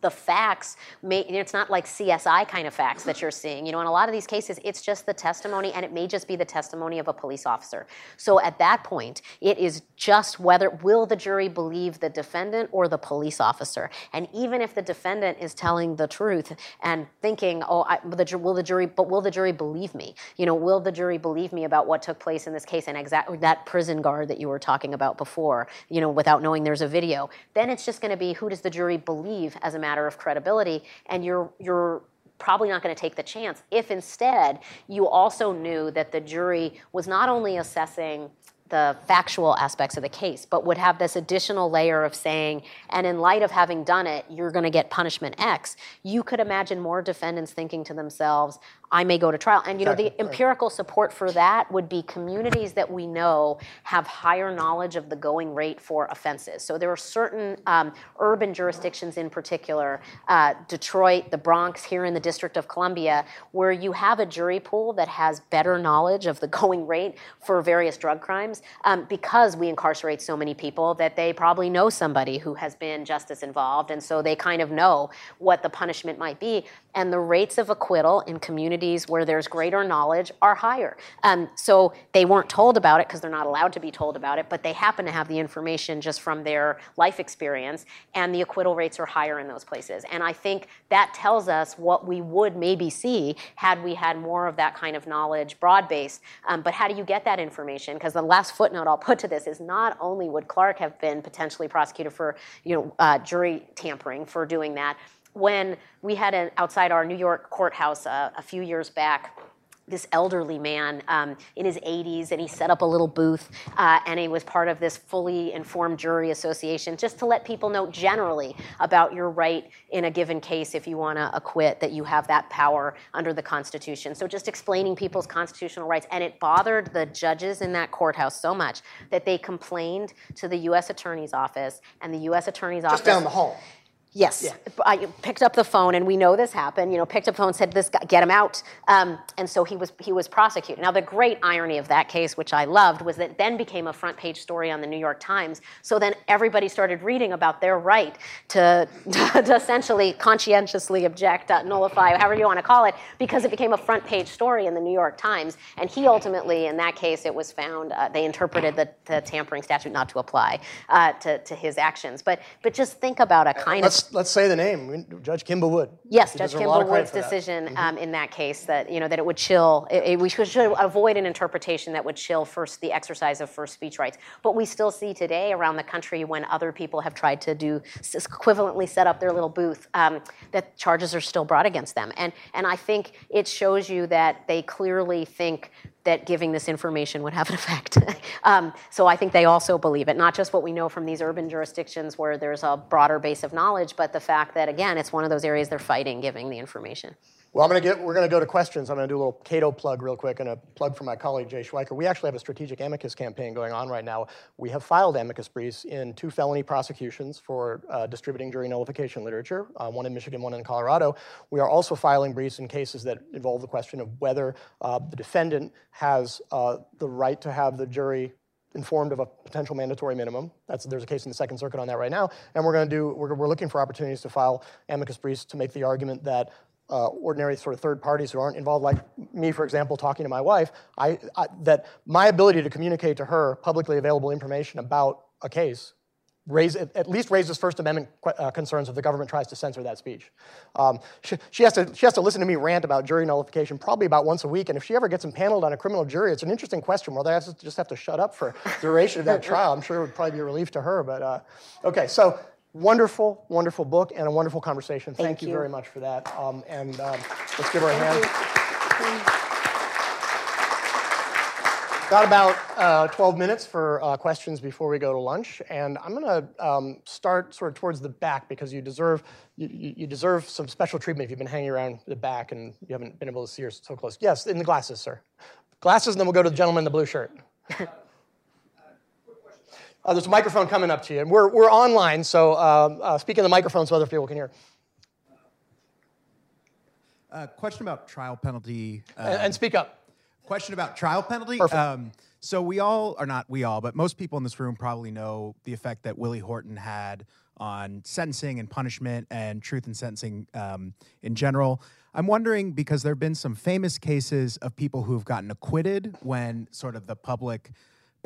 the facts may it's not like csi kind of facts that you're seeing you know in a lot of these cases it's just the testimony and it may just be the testimony of a police officer. So at that point it is just whether will the jury believe the defendant or the police officer? And even if the defendant is telling the truth and thinking oh I, the, will the jury but will the jury believe me? You know will the jury believe me about what took place in this case and exactly that prison guard that you were talking about before? You know without knowing there's a video. Then it's just going to be who does the jury believe as a matter of credibility, and you're you're probably not going to take the chance if instead you also knew that the jury was not only assessing the factual aspects of the case, but would have this additional layer of saying, and in light of having done it, you're going to get punishment X. You could imagine more defendants thinking to themselves, I may go to trial. And you know, the empirical support for that would be communities that we know have higher knowledge of the going rate for offenses. So there are certain um, urban jurisdictions in particular, uh, Detroit, the Bronx, here in the District of Columbia, where you have a jury pool that has better knowledge of the going rate for various drug crimes um, because we incarcerate so many people that they probably know somebody who has been justice involved. And so they kind of know what the punishment might be. And the rates of acquittal in communities where there's greater knowledge are higher. Um, so they weren't told about it because they're not allowed to be told about it, but they happen to have the information just from their life experience, and the acquittal rates are higher in those places. And I think that tells us what we would maybe see had we had more of that kind of knowledge broad based. Um, but how do you get that information? Because the last footnote I'll put to this is not only would Clark have been potentially prosecuted for you know uh, jury tampering for doing that when we had an outside our New York courthouse uh, a few years back this elderly man um, in his 80s, and he set up a little booth, uh, and he was part of this fully informed jury association, just to let people know generally about your right in a given case if you want to acquit, that you have that power under the Constitution. So just explaining people's constitutional rights, and it bothered the judges in that courthouse so much that they complained to the U.S. Attorney's Office, and the U.S. Attorney's Just Office Just down the hall. Yes, Yeah. I picked up the phone, and we know this happened. You know, picked up the phone, said, "This guy, get him out," um, and so he was he was prosecuted. Now, the great irony of that case, which I loved, was that it then became a front page story on the New York Times. So then everybody started reading about their right to, to essentially conscientiously object, uh, nullify, however you want to call it, because it became a front page story in the New York Times. And he ultimately, in that case, it was found uh, they interpreted the, the tampering statute not to apply uh, to, to his actions. But but just think about a kind of Let's let's say the name. Judge Kimba Wood. Yes, Judge deserves a lot Kimba Wood's that. decision um, in that case that you know that it would chill. It, it- we should, should avoid an interpretation that would chill first the exercise of first speech rights. But we still see today around the country when other people have tried to do equivalently set up their little booth um, that charges are still brought against them. And and I think it shows you that they clearly think that giving this information would have an effect. um, so I think they also believe it, not just what we know from these urban jurisdictions where there's a broader base of knowledge, but the fact that again, it's one of those areas they're fighting giving the information. Well, I'm going to get. We're going to go to questions. I'm going to do a little Cato plug real quick and a plug for my colleague Jay Schweikert. We actually have a strategic amicus campaign going on right now. We have filed amicus briefs in two felony prosecutions for uh, distributing jury nullification literature, uh, one in Michigan, one in Colorado. We are also filing briefs in cases that involve the question of whether uh, the defendant has uh, the right to have the jury informed of a potential mandatory minimum. That's, there's a case in the Second Circuit on that right now. And we're going to do, we're, we're looking for opportunities to file amicus briefs to make the argument that uh, ordinary sort of third parties who aren't involved, like me, for example, talking to my wife, I, I, that my ability to communicate to her publicly available information about a case raise, at least raises First Amendment uh, concerns if the government tries to censor that speech. Um, she, she, has to, she has to listen to me rant about jury nullification probably about once a week, and if she ever gets impaneled on a criminal jury, it's an interesting question whether I just have to shut up for duration of that trial. I'm sure it would probably be a relief to her, but uh, okay, so wonderful, wonderful book and a wonderful conversation. Thank, Thank you. you. very much for that, um, and um, let's give her a hand. Got about uh, 12 minutes for uh, questions before we go to lunch, and I'm going to um, start sort of towards the back because you deserve you, you you deserve some special treatment if you've been hanging around the back and you haven't been able to see her so close. Yes, in the glasses, sir. Glasses, and then we'll go to the gentleman in the blue shirt. Uh, there's a microphone coming up to you, and we're, we're online, so um, uh, speak in the microphone so other people can hear. Uh, question about trial penalty. Uh, And, and speak up. question about trial penalty. Perfect. Um, so we all, or not we all, but most people in this room probably know the effect that Willie Horton had on sentencing and punishment and truth in sentencing um, in general. I'm wondering because there have been some famous cases of people who have gotten acquitted when sort of the public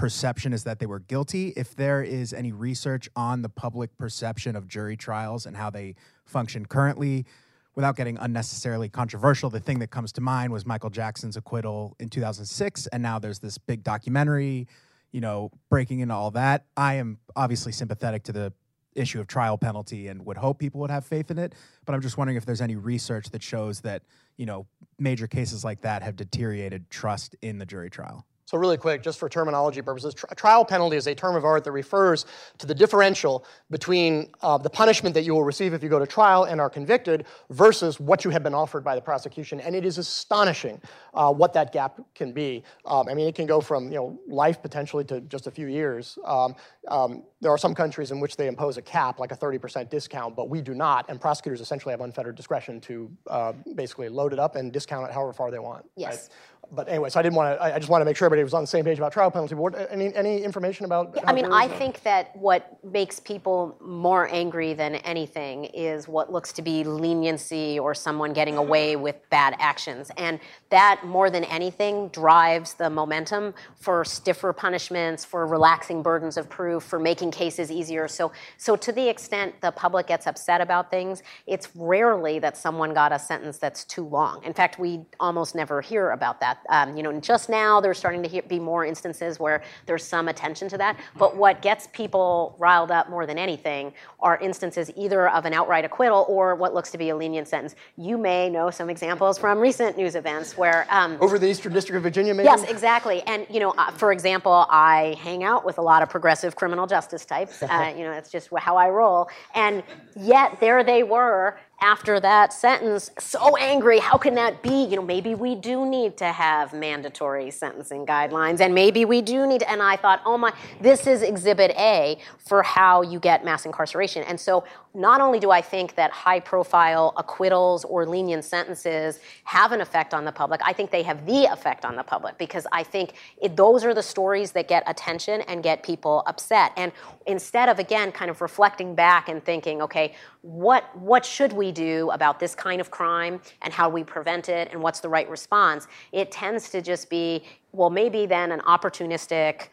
perception is that they were guilty. If there is any research on the public perception of jury trials and how they function currently, without getting unnecessarily controversial, the thing that comes to mind was Michael Jackson's acquittal in 2006, and now there's this big documentary, you know, breaking into all that. I am obviously sympathetic to the issue of trial penalty and would hope people would have faith in it, but I'm just wondering if there's any research that shows that, you know, major cases like that have deteriorated trust in the jury trial. So, really quick, just for terminology purposes, tri- trial penalty is a term of art that refers to the differential between uh, the punishment that you will receive if you go to trial and are convicted versus what you have been offered by the prosecution. And it is astonishing uh, what that gap can be. Um, I mean, it can go from you know life potentially to just a few years. Um, um, there are some countries in which they impose a cap, like a 30% discount, but we do not. And prosecutors essentially have unfettered discretion to uh, basically load it up and discount it however far they want. Yes. right? But anyway, so I didn't want to. I I just want to make sure everybody was on the same page about trial penalty. But what, any any information about? Yeah, I mean, I think that what makes people more angry than anything is what looks to be leniency or someone getting away with bad actions. And that, more than anything, drives the momentum for stiffer punishments, for relaxing burdens of proof, for making cases easier. So, so to the extent the public gets upset about things, it's rarely that someone got a sentence that's too long. In fact, we almost never hear about that. Um, you know, just now they're starting to to be more instances where there's some attention to that. But what gets people riled up more than anything are instances either of an outright acquittal or what looks to be a lenient sentence. You may know some examples from recent news events where um, over the Eastern District of Virginia, maybe. Yes, exactly. And you know, uh, for example, I hang out with a lot of progressive criminal justice types. Uh, you know, it's just how I roll. And yet there they were after that sentence so angry how can that be? You know maybe we do need to have mandatory sentencing guidelines and maybe we do need to, and i thought oh my this is exhibit a for how you get mass incarceration. And so not only do I think that high profile acquittals or lenient sentences have an effect on the public, I think they have the effect on the public because I think it, those are the stories that get attention and get people upset. And instead of, again, kind of reflecting back and thinking, okay, what, what should we do about this kind of crime and how do we prevent it and what's the right response, it tends to just be, well, maybe then an opportunistic,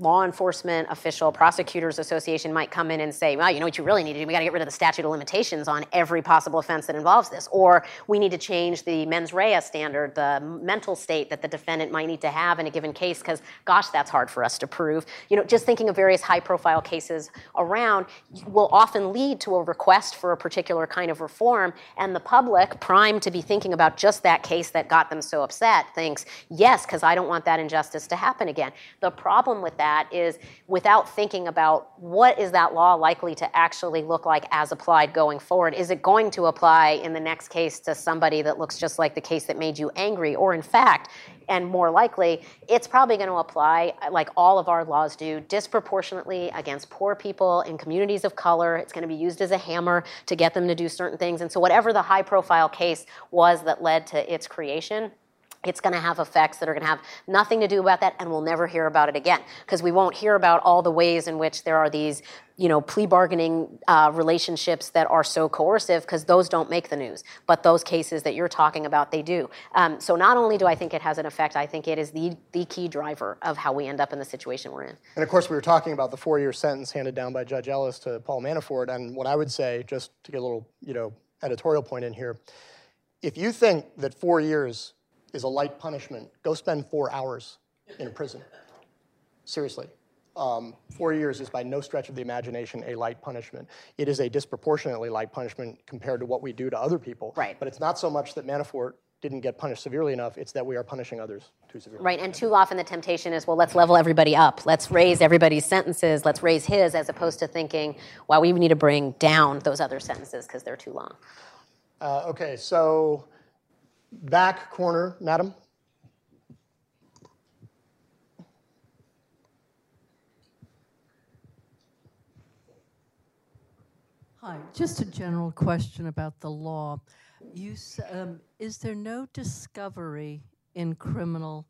law enforcement official, prosecutors association might come in and say, well, you know what you really need to do? We got to get rid of the statute of limitations on every possible offense that involves this. Or we need to change the mens rea standard, the mental state that the defendant might need to have in a given case, because gosh, that's hard for us to prove. You know, just thinking of various high profile cases around will often lead to a request for a particular kind of reform. And the public, primed to be thinking about just that case that got them so upset, thinks, yes, because I don't want that injustice to happen again. The problem with that that is without thinking about what is that law likely to actually look like as applied going forward. Is it going to apply in the next case to somebody that looks just like the case that made you angry? Or in fact, and more likely, it's probably going to apply, like all of our laws do, disproportionately against poor people in communities of color. It's going to be used as a hammer to get them to do certain things. And so, whatever the high profile case was that led to its creation, it's going to have effects that are going to have nothing to do about that and we'll never hear about it again because we won't hear about all the ways in which there are these you know plea bargaining uh, relationships that are so coercive because those don't make the news but those cases that you're talking about they do. Um, so not only do i think it has an effect i think it is the, the key driver of how we end up in the situation we're in. And of course we were talking about the four-year sentence handed down by judge ellis to paul manafort and what i would say just to get a little you know editorial point in here if you think that four years is a light punishment. Go spend four hours in a prison. Seriously. Um, four years is by no stretch of the imagination a light punishment. It is a disproportionately light punishment compared to what we do to other people. Right. But it's not so much that Manafort didn't get punished severely enough, it's that we are punishing others too severely. Right, and too often the temptation is, well, let's level everybody up. Let's raise everybody's sentences. Let's raise his, as opposed to thinking, well, we need to bring down those other sentences because they're too long. Uh, okay, so Back corner, madam. Hi, just a general question about the law. You, um, is there no discovery in criminal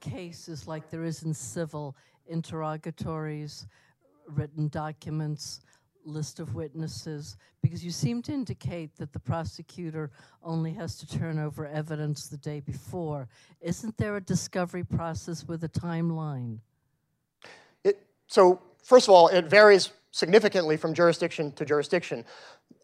cases like there is in civil interrogatories, written documents, list of witnesses? Because you seem to indicate that the prosecutor only has to turn over evidence the day before. Isn't there a discovery process with a timeline? It, so, first of all, it varies significantly from jurisdiction to jurisdiction.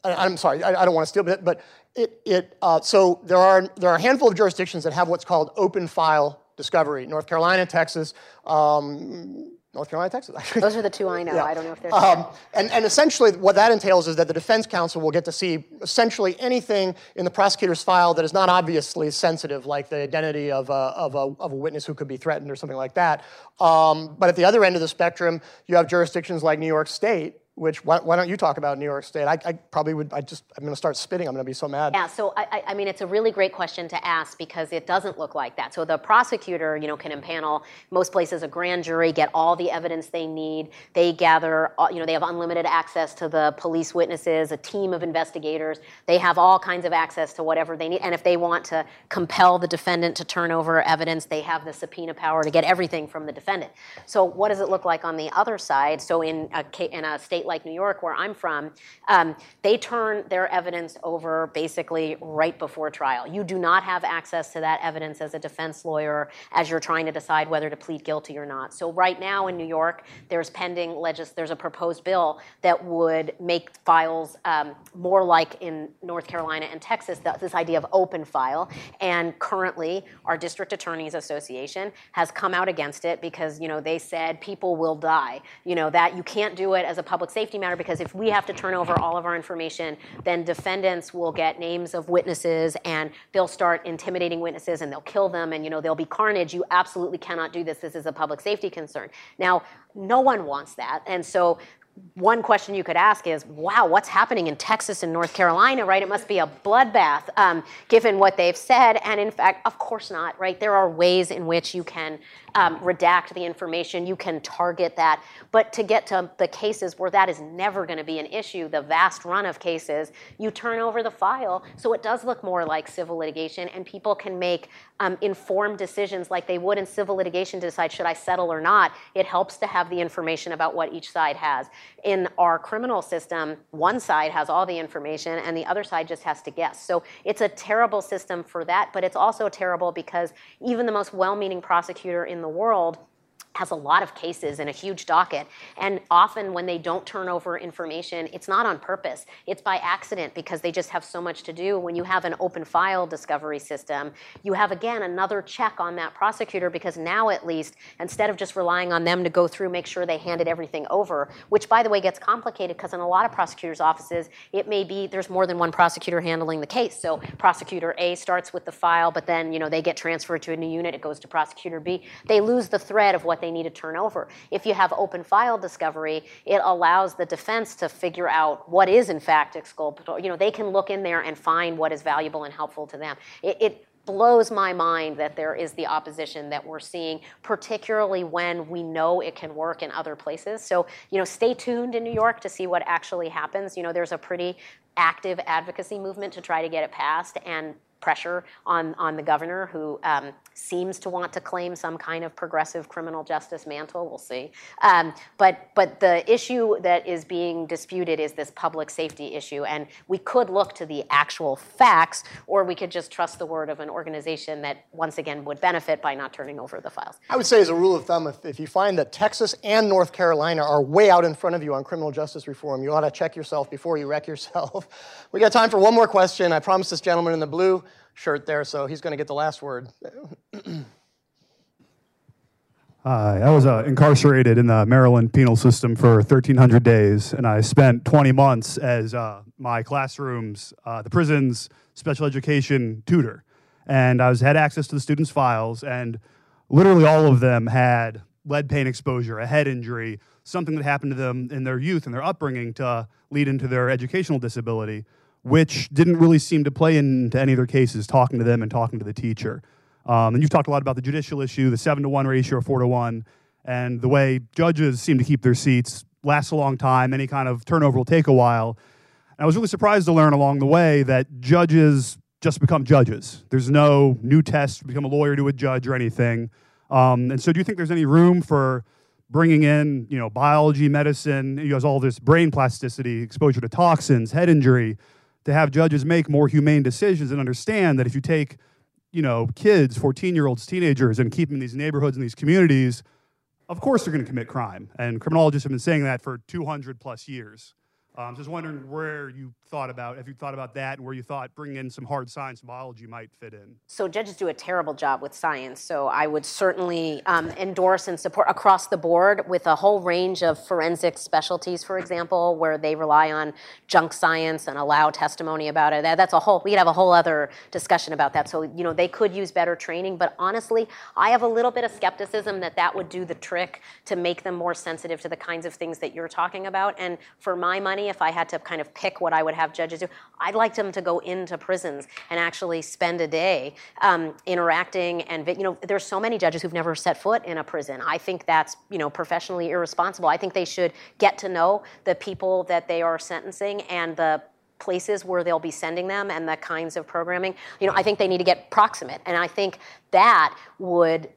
I, am sorry, I, I, don't want to steal it, but it, it uh, so there are, there are a handful of jurisdictions that have what's called open file discovery. North Carolina, Texas, um, North Carolina, Texas. Those are the two I know. Yeah. I don't know if they're. Um, and, and essentially, what that entails is that the defense counsel will get to see essentially anything in the prosecutor's file that is not obviously sensitive, like the identity of a, of a, of a witness who could be threatened or something like that. Um, but at the other end of the spectrum, you have jurisdictions like New York State which why, why, don't you talk about New York State? I, I probably would. I just I'm going to start spitting. I'm going to be so mad. Yeah. So I, I mean, it's a really great question to ask because it doesn't look like that. So the prosecutor, you know, can impanel most places a grand jury, get all the evidence they need. They gather, uh, you know, they have unlimited access to the police witnesses, a team of investigators. They have all kinds of access to whatever they need. And if they want to compel the defendant to turn over evidence, they have the subpoena power to get everything from the defendant. So what does it look like on the other side? So in a in a state like New York, where I'm from, um, they turn their evidence over basically right before trial. You do not have access to that evidence as a defense lawyer as you're trying to decide whether to plead guilty or not. So right now in New York, there's pending legis- there's a proposed bill that would make files um, more like in North Carolina and Texas, this idea of open file. And currently, our district attorneys association has come out against it because you know they said people will die. You know that you can't do it as a public safety matter because if we have to turn over all of our information, then defendants will get names of witnesses and they'll start intimidating witnesses and they'll kill them and you know there'll be carnage. You absolutely cannot do this. This is a public safety concern. Now, no one wants that, and so one question you could ask is, wow, what's happening in Texas and North Carolina, right? It must be a bloodbath, um, given what they've said. And in fact, of course not, right? There are ways in which you can um, redact the information, you can target that. But to get to the cases where that is never going to be an issue, the vast run of cases, you turn over the file so it does look more like civil litigation and people can make um, informed decisions like they would in civil litigation to decide should I settle or not. It helps to have the information about what each side has. In our criminal system, one side has all the information and the other side just has to guess. So it's a terrible system for that, but it's also terrible because even the most well meaning prosecutor in the world has a lot of cases and a huge docket. And often when they don't turn over information, it's not on purpose. It's by accident because they just have so much to do. When you have an open file discovery system, you have again another check on that prosecutor because now at least, instead of just relying on them to go through, make sure they handed everything over, which by the way gets complicated because in a lot of prosecutors' offices, it may be there's more than one prosecutor handling the case. So prosecutor A starts with the file, but then you know they get transferred to a new unit, it goes to prosecutor B. They lose the thread of what they need to turn over. If you have open file discovery, it allows the defense to figure out what is in fact exculpatory. You know, they can look in there and find what is valuable and helpful to them. It, it blows my mind that there is the opposition that we're seeing, particularly when we know it can work in other places. So, you know, stay tuned in New York to see what actually happens. You know, there's a pretty active advocacy movement to try to get it passed, and pressure on, on the governor, who um, seems to want to claim some kind of progressive criminal justice mantle. We'll see. Um, but, but the issue that is being disputed is this public safety issue. And we could look to the actual facts, or we could just trust the word of an organization that, once again, would benefit by not turning over the files. I would say, as a rule of thumb, if, if you find that Texas and North Carolina are way out in front of you on criminal justice reform, you ought to check yourself before you wreck yourself. we got time for one more question. I promised this gentleman in the blue shirt there, so he's going to get the last word. Hi, I was uh, incarcerated in the Maryland penal system for 1,300 days, and I spent 20 months as uh, my classroom's, uh, the prison's special education tutor. And I was had access to the students' files, and literally all of them had lead paint exposure, a head injury, something that happened to them in their youth and their upbringing to lead into their educational disability which didn't really seem to play into any of their cases, talking to them and talking to the teacher. Um, and you've talked a lot about the judicial issue, the seven to one ratio four to one, and the way judges seem to keep their seats, lasts a long time, any kind of turnover will take a while. And I was really surprised to learn along the way that judges just become judges. There's no new test to become a lawyer to a judge or anything. Um, and so, do you think there's any room for bringing in, you know, biology, medicine, you know, all this brain plasticity, exposure to toxins, head injury, to have judges make more humane decisions and understand that if you take, you know, kids, 14 year olds, teenagers, and keep them in these neighborhoods and these communities, of course they're going to commit crime. And criminologists have been saying that for 200 plus years. Um, just wondering where you thought about, if you thought about that, where you thought bringing in some hard science biology might fit in. So judges do a terrible job with science. So I would certainly um, endorse and support across the board with a whole range of forensic specialties, for example, where they rely on junk science and allow testimony about it. That's a whole. We could have a whole other discussion about that. So you know they could use better training, but honestly, I have a little bit of skepticism that that would do the trick to make them more sensitive to the kinds of things that you're talking about. And for my money, if I had to kind of pick what I would have judges do, I'd like them to go into prisons and actually spend a day um, interacting. And you know, there's so many judges who've never set foot in a prison. I think that's you know professionally irresponsible. I think they should get to know the people that they are sentencing and the places where they'll be sending them and the kinds of programming. You know, I think they need to get proximate, and I think that would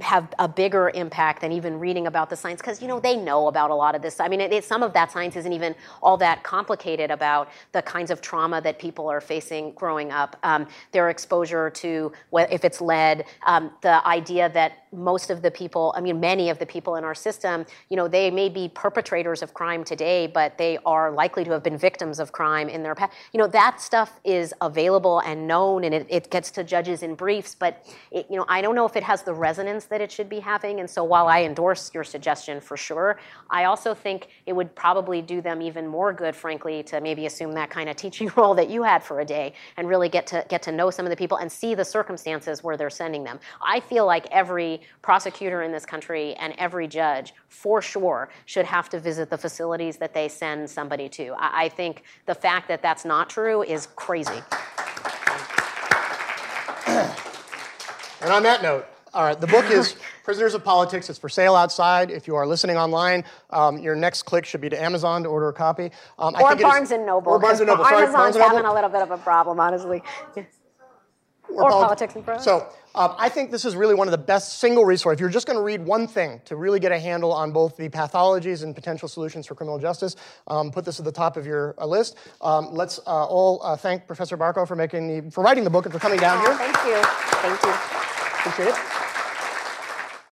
have a bigger impact than even reading about the science because you know they know about a lot of this. I mean it, it, some of that science isn't even all that complicated about the kinds of trauma that people are facing growing up. Um, their exposure to if it's lead um, the idea that most of the people i mean many of the people in our system you know they may be perpetrators of crime today but they are likely to have been victims of crime in their past you know that stuff is available and known and it, it gets to judges in briefs but you know i don't know if it has the resonance that it should be having. And so while I endorse your suggestion for sure, I also think it would probably do them even more good, frankly, to maybe assume that kind of teaching role that you had for a day and really get to get to know some of the people and see the circumstances where they're sending them. I feel like every prosecutor in this country and every judge, for sure, should have to visit the facilities that they send somebody to. I, I think the fact that that's not true is crazy. And on that note, all right, the book is Prisoners of Politics. It's for sale outside. If you are listening online, um, your next click should be to Amazon to order a copy. Um, or Barnes and Noble. Or Barnes and Noble. Sorry, Amazon's Barnes and Noble. having a little bit of a problem, honestly. Or, or politics and prose. So um, I think this is really one of the best single resources. If you're just going to read one thing to really get a handle on both the pathologies and potential solutions for criminal justice, um, put this at the top of your uh, list. Um, let's uh, all uh, thank Professor Barkow for making the, for writing the book and for coming down oh, here. Thank you. Thank you. Appreciate it.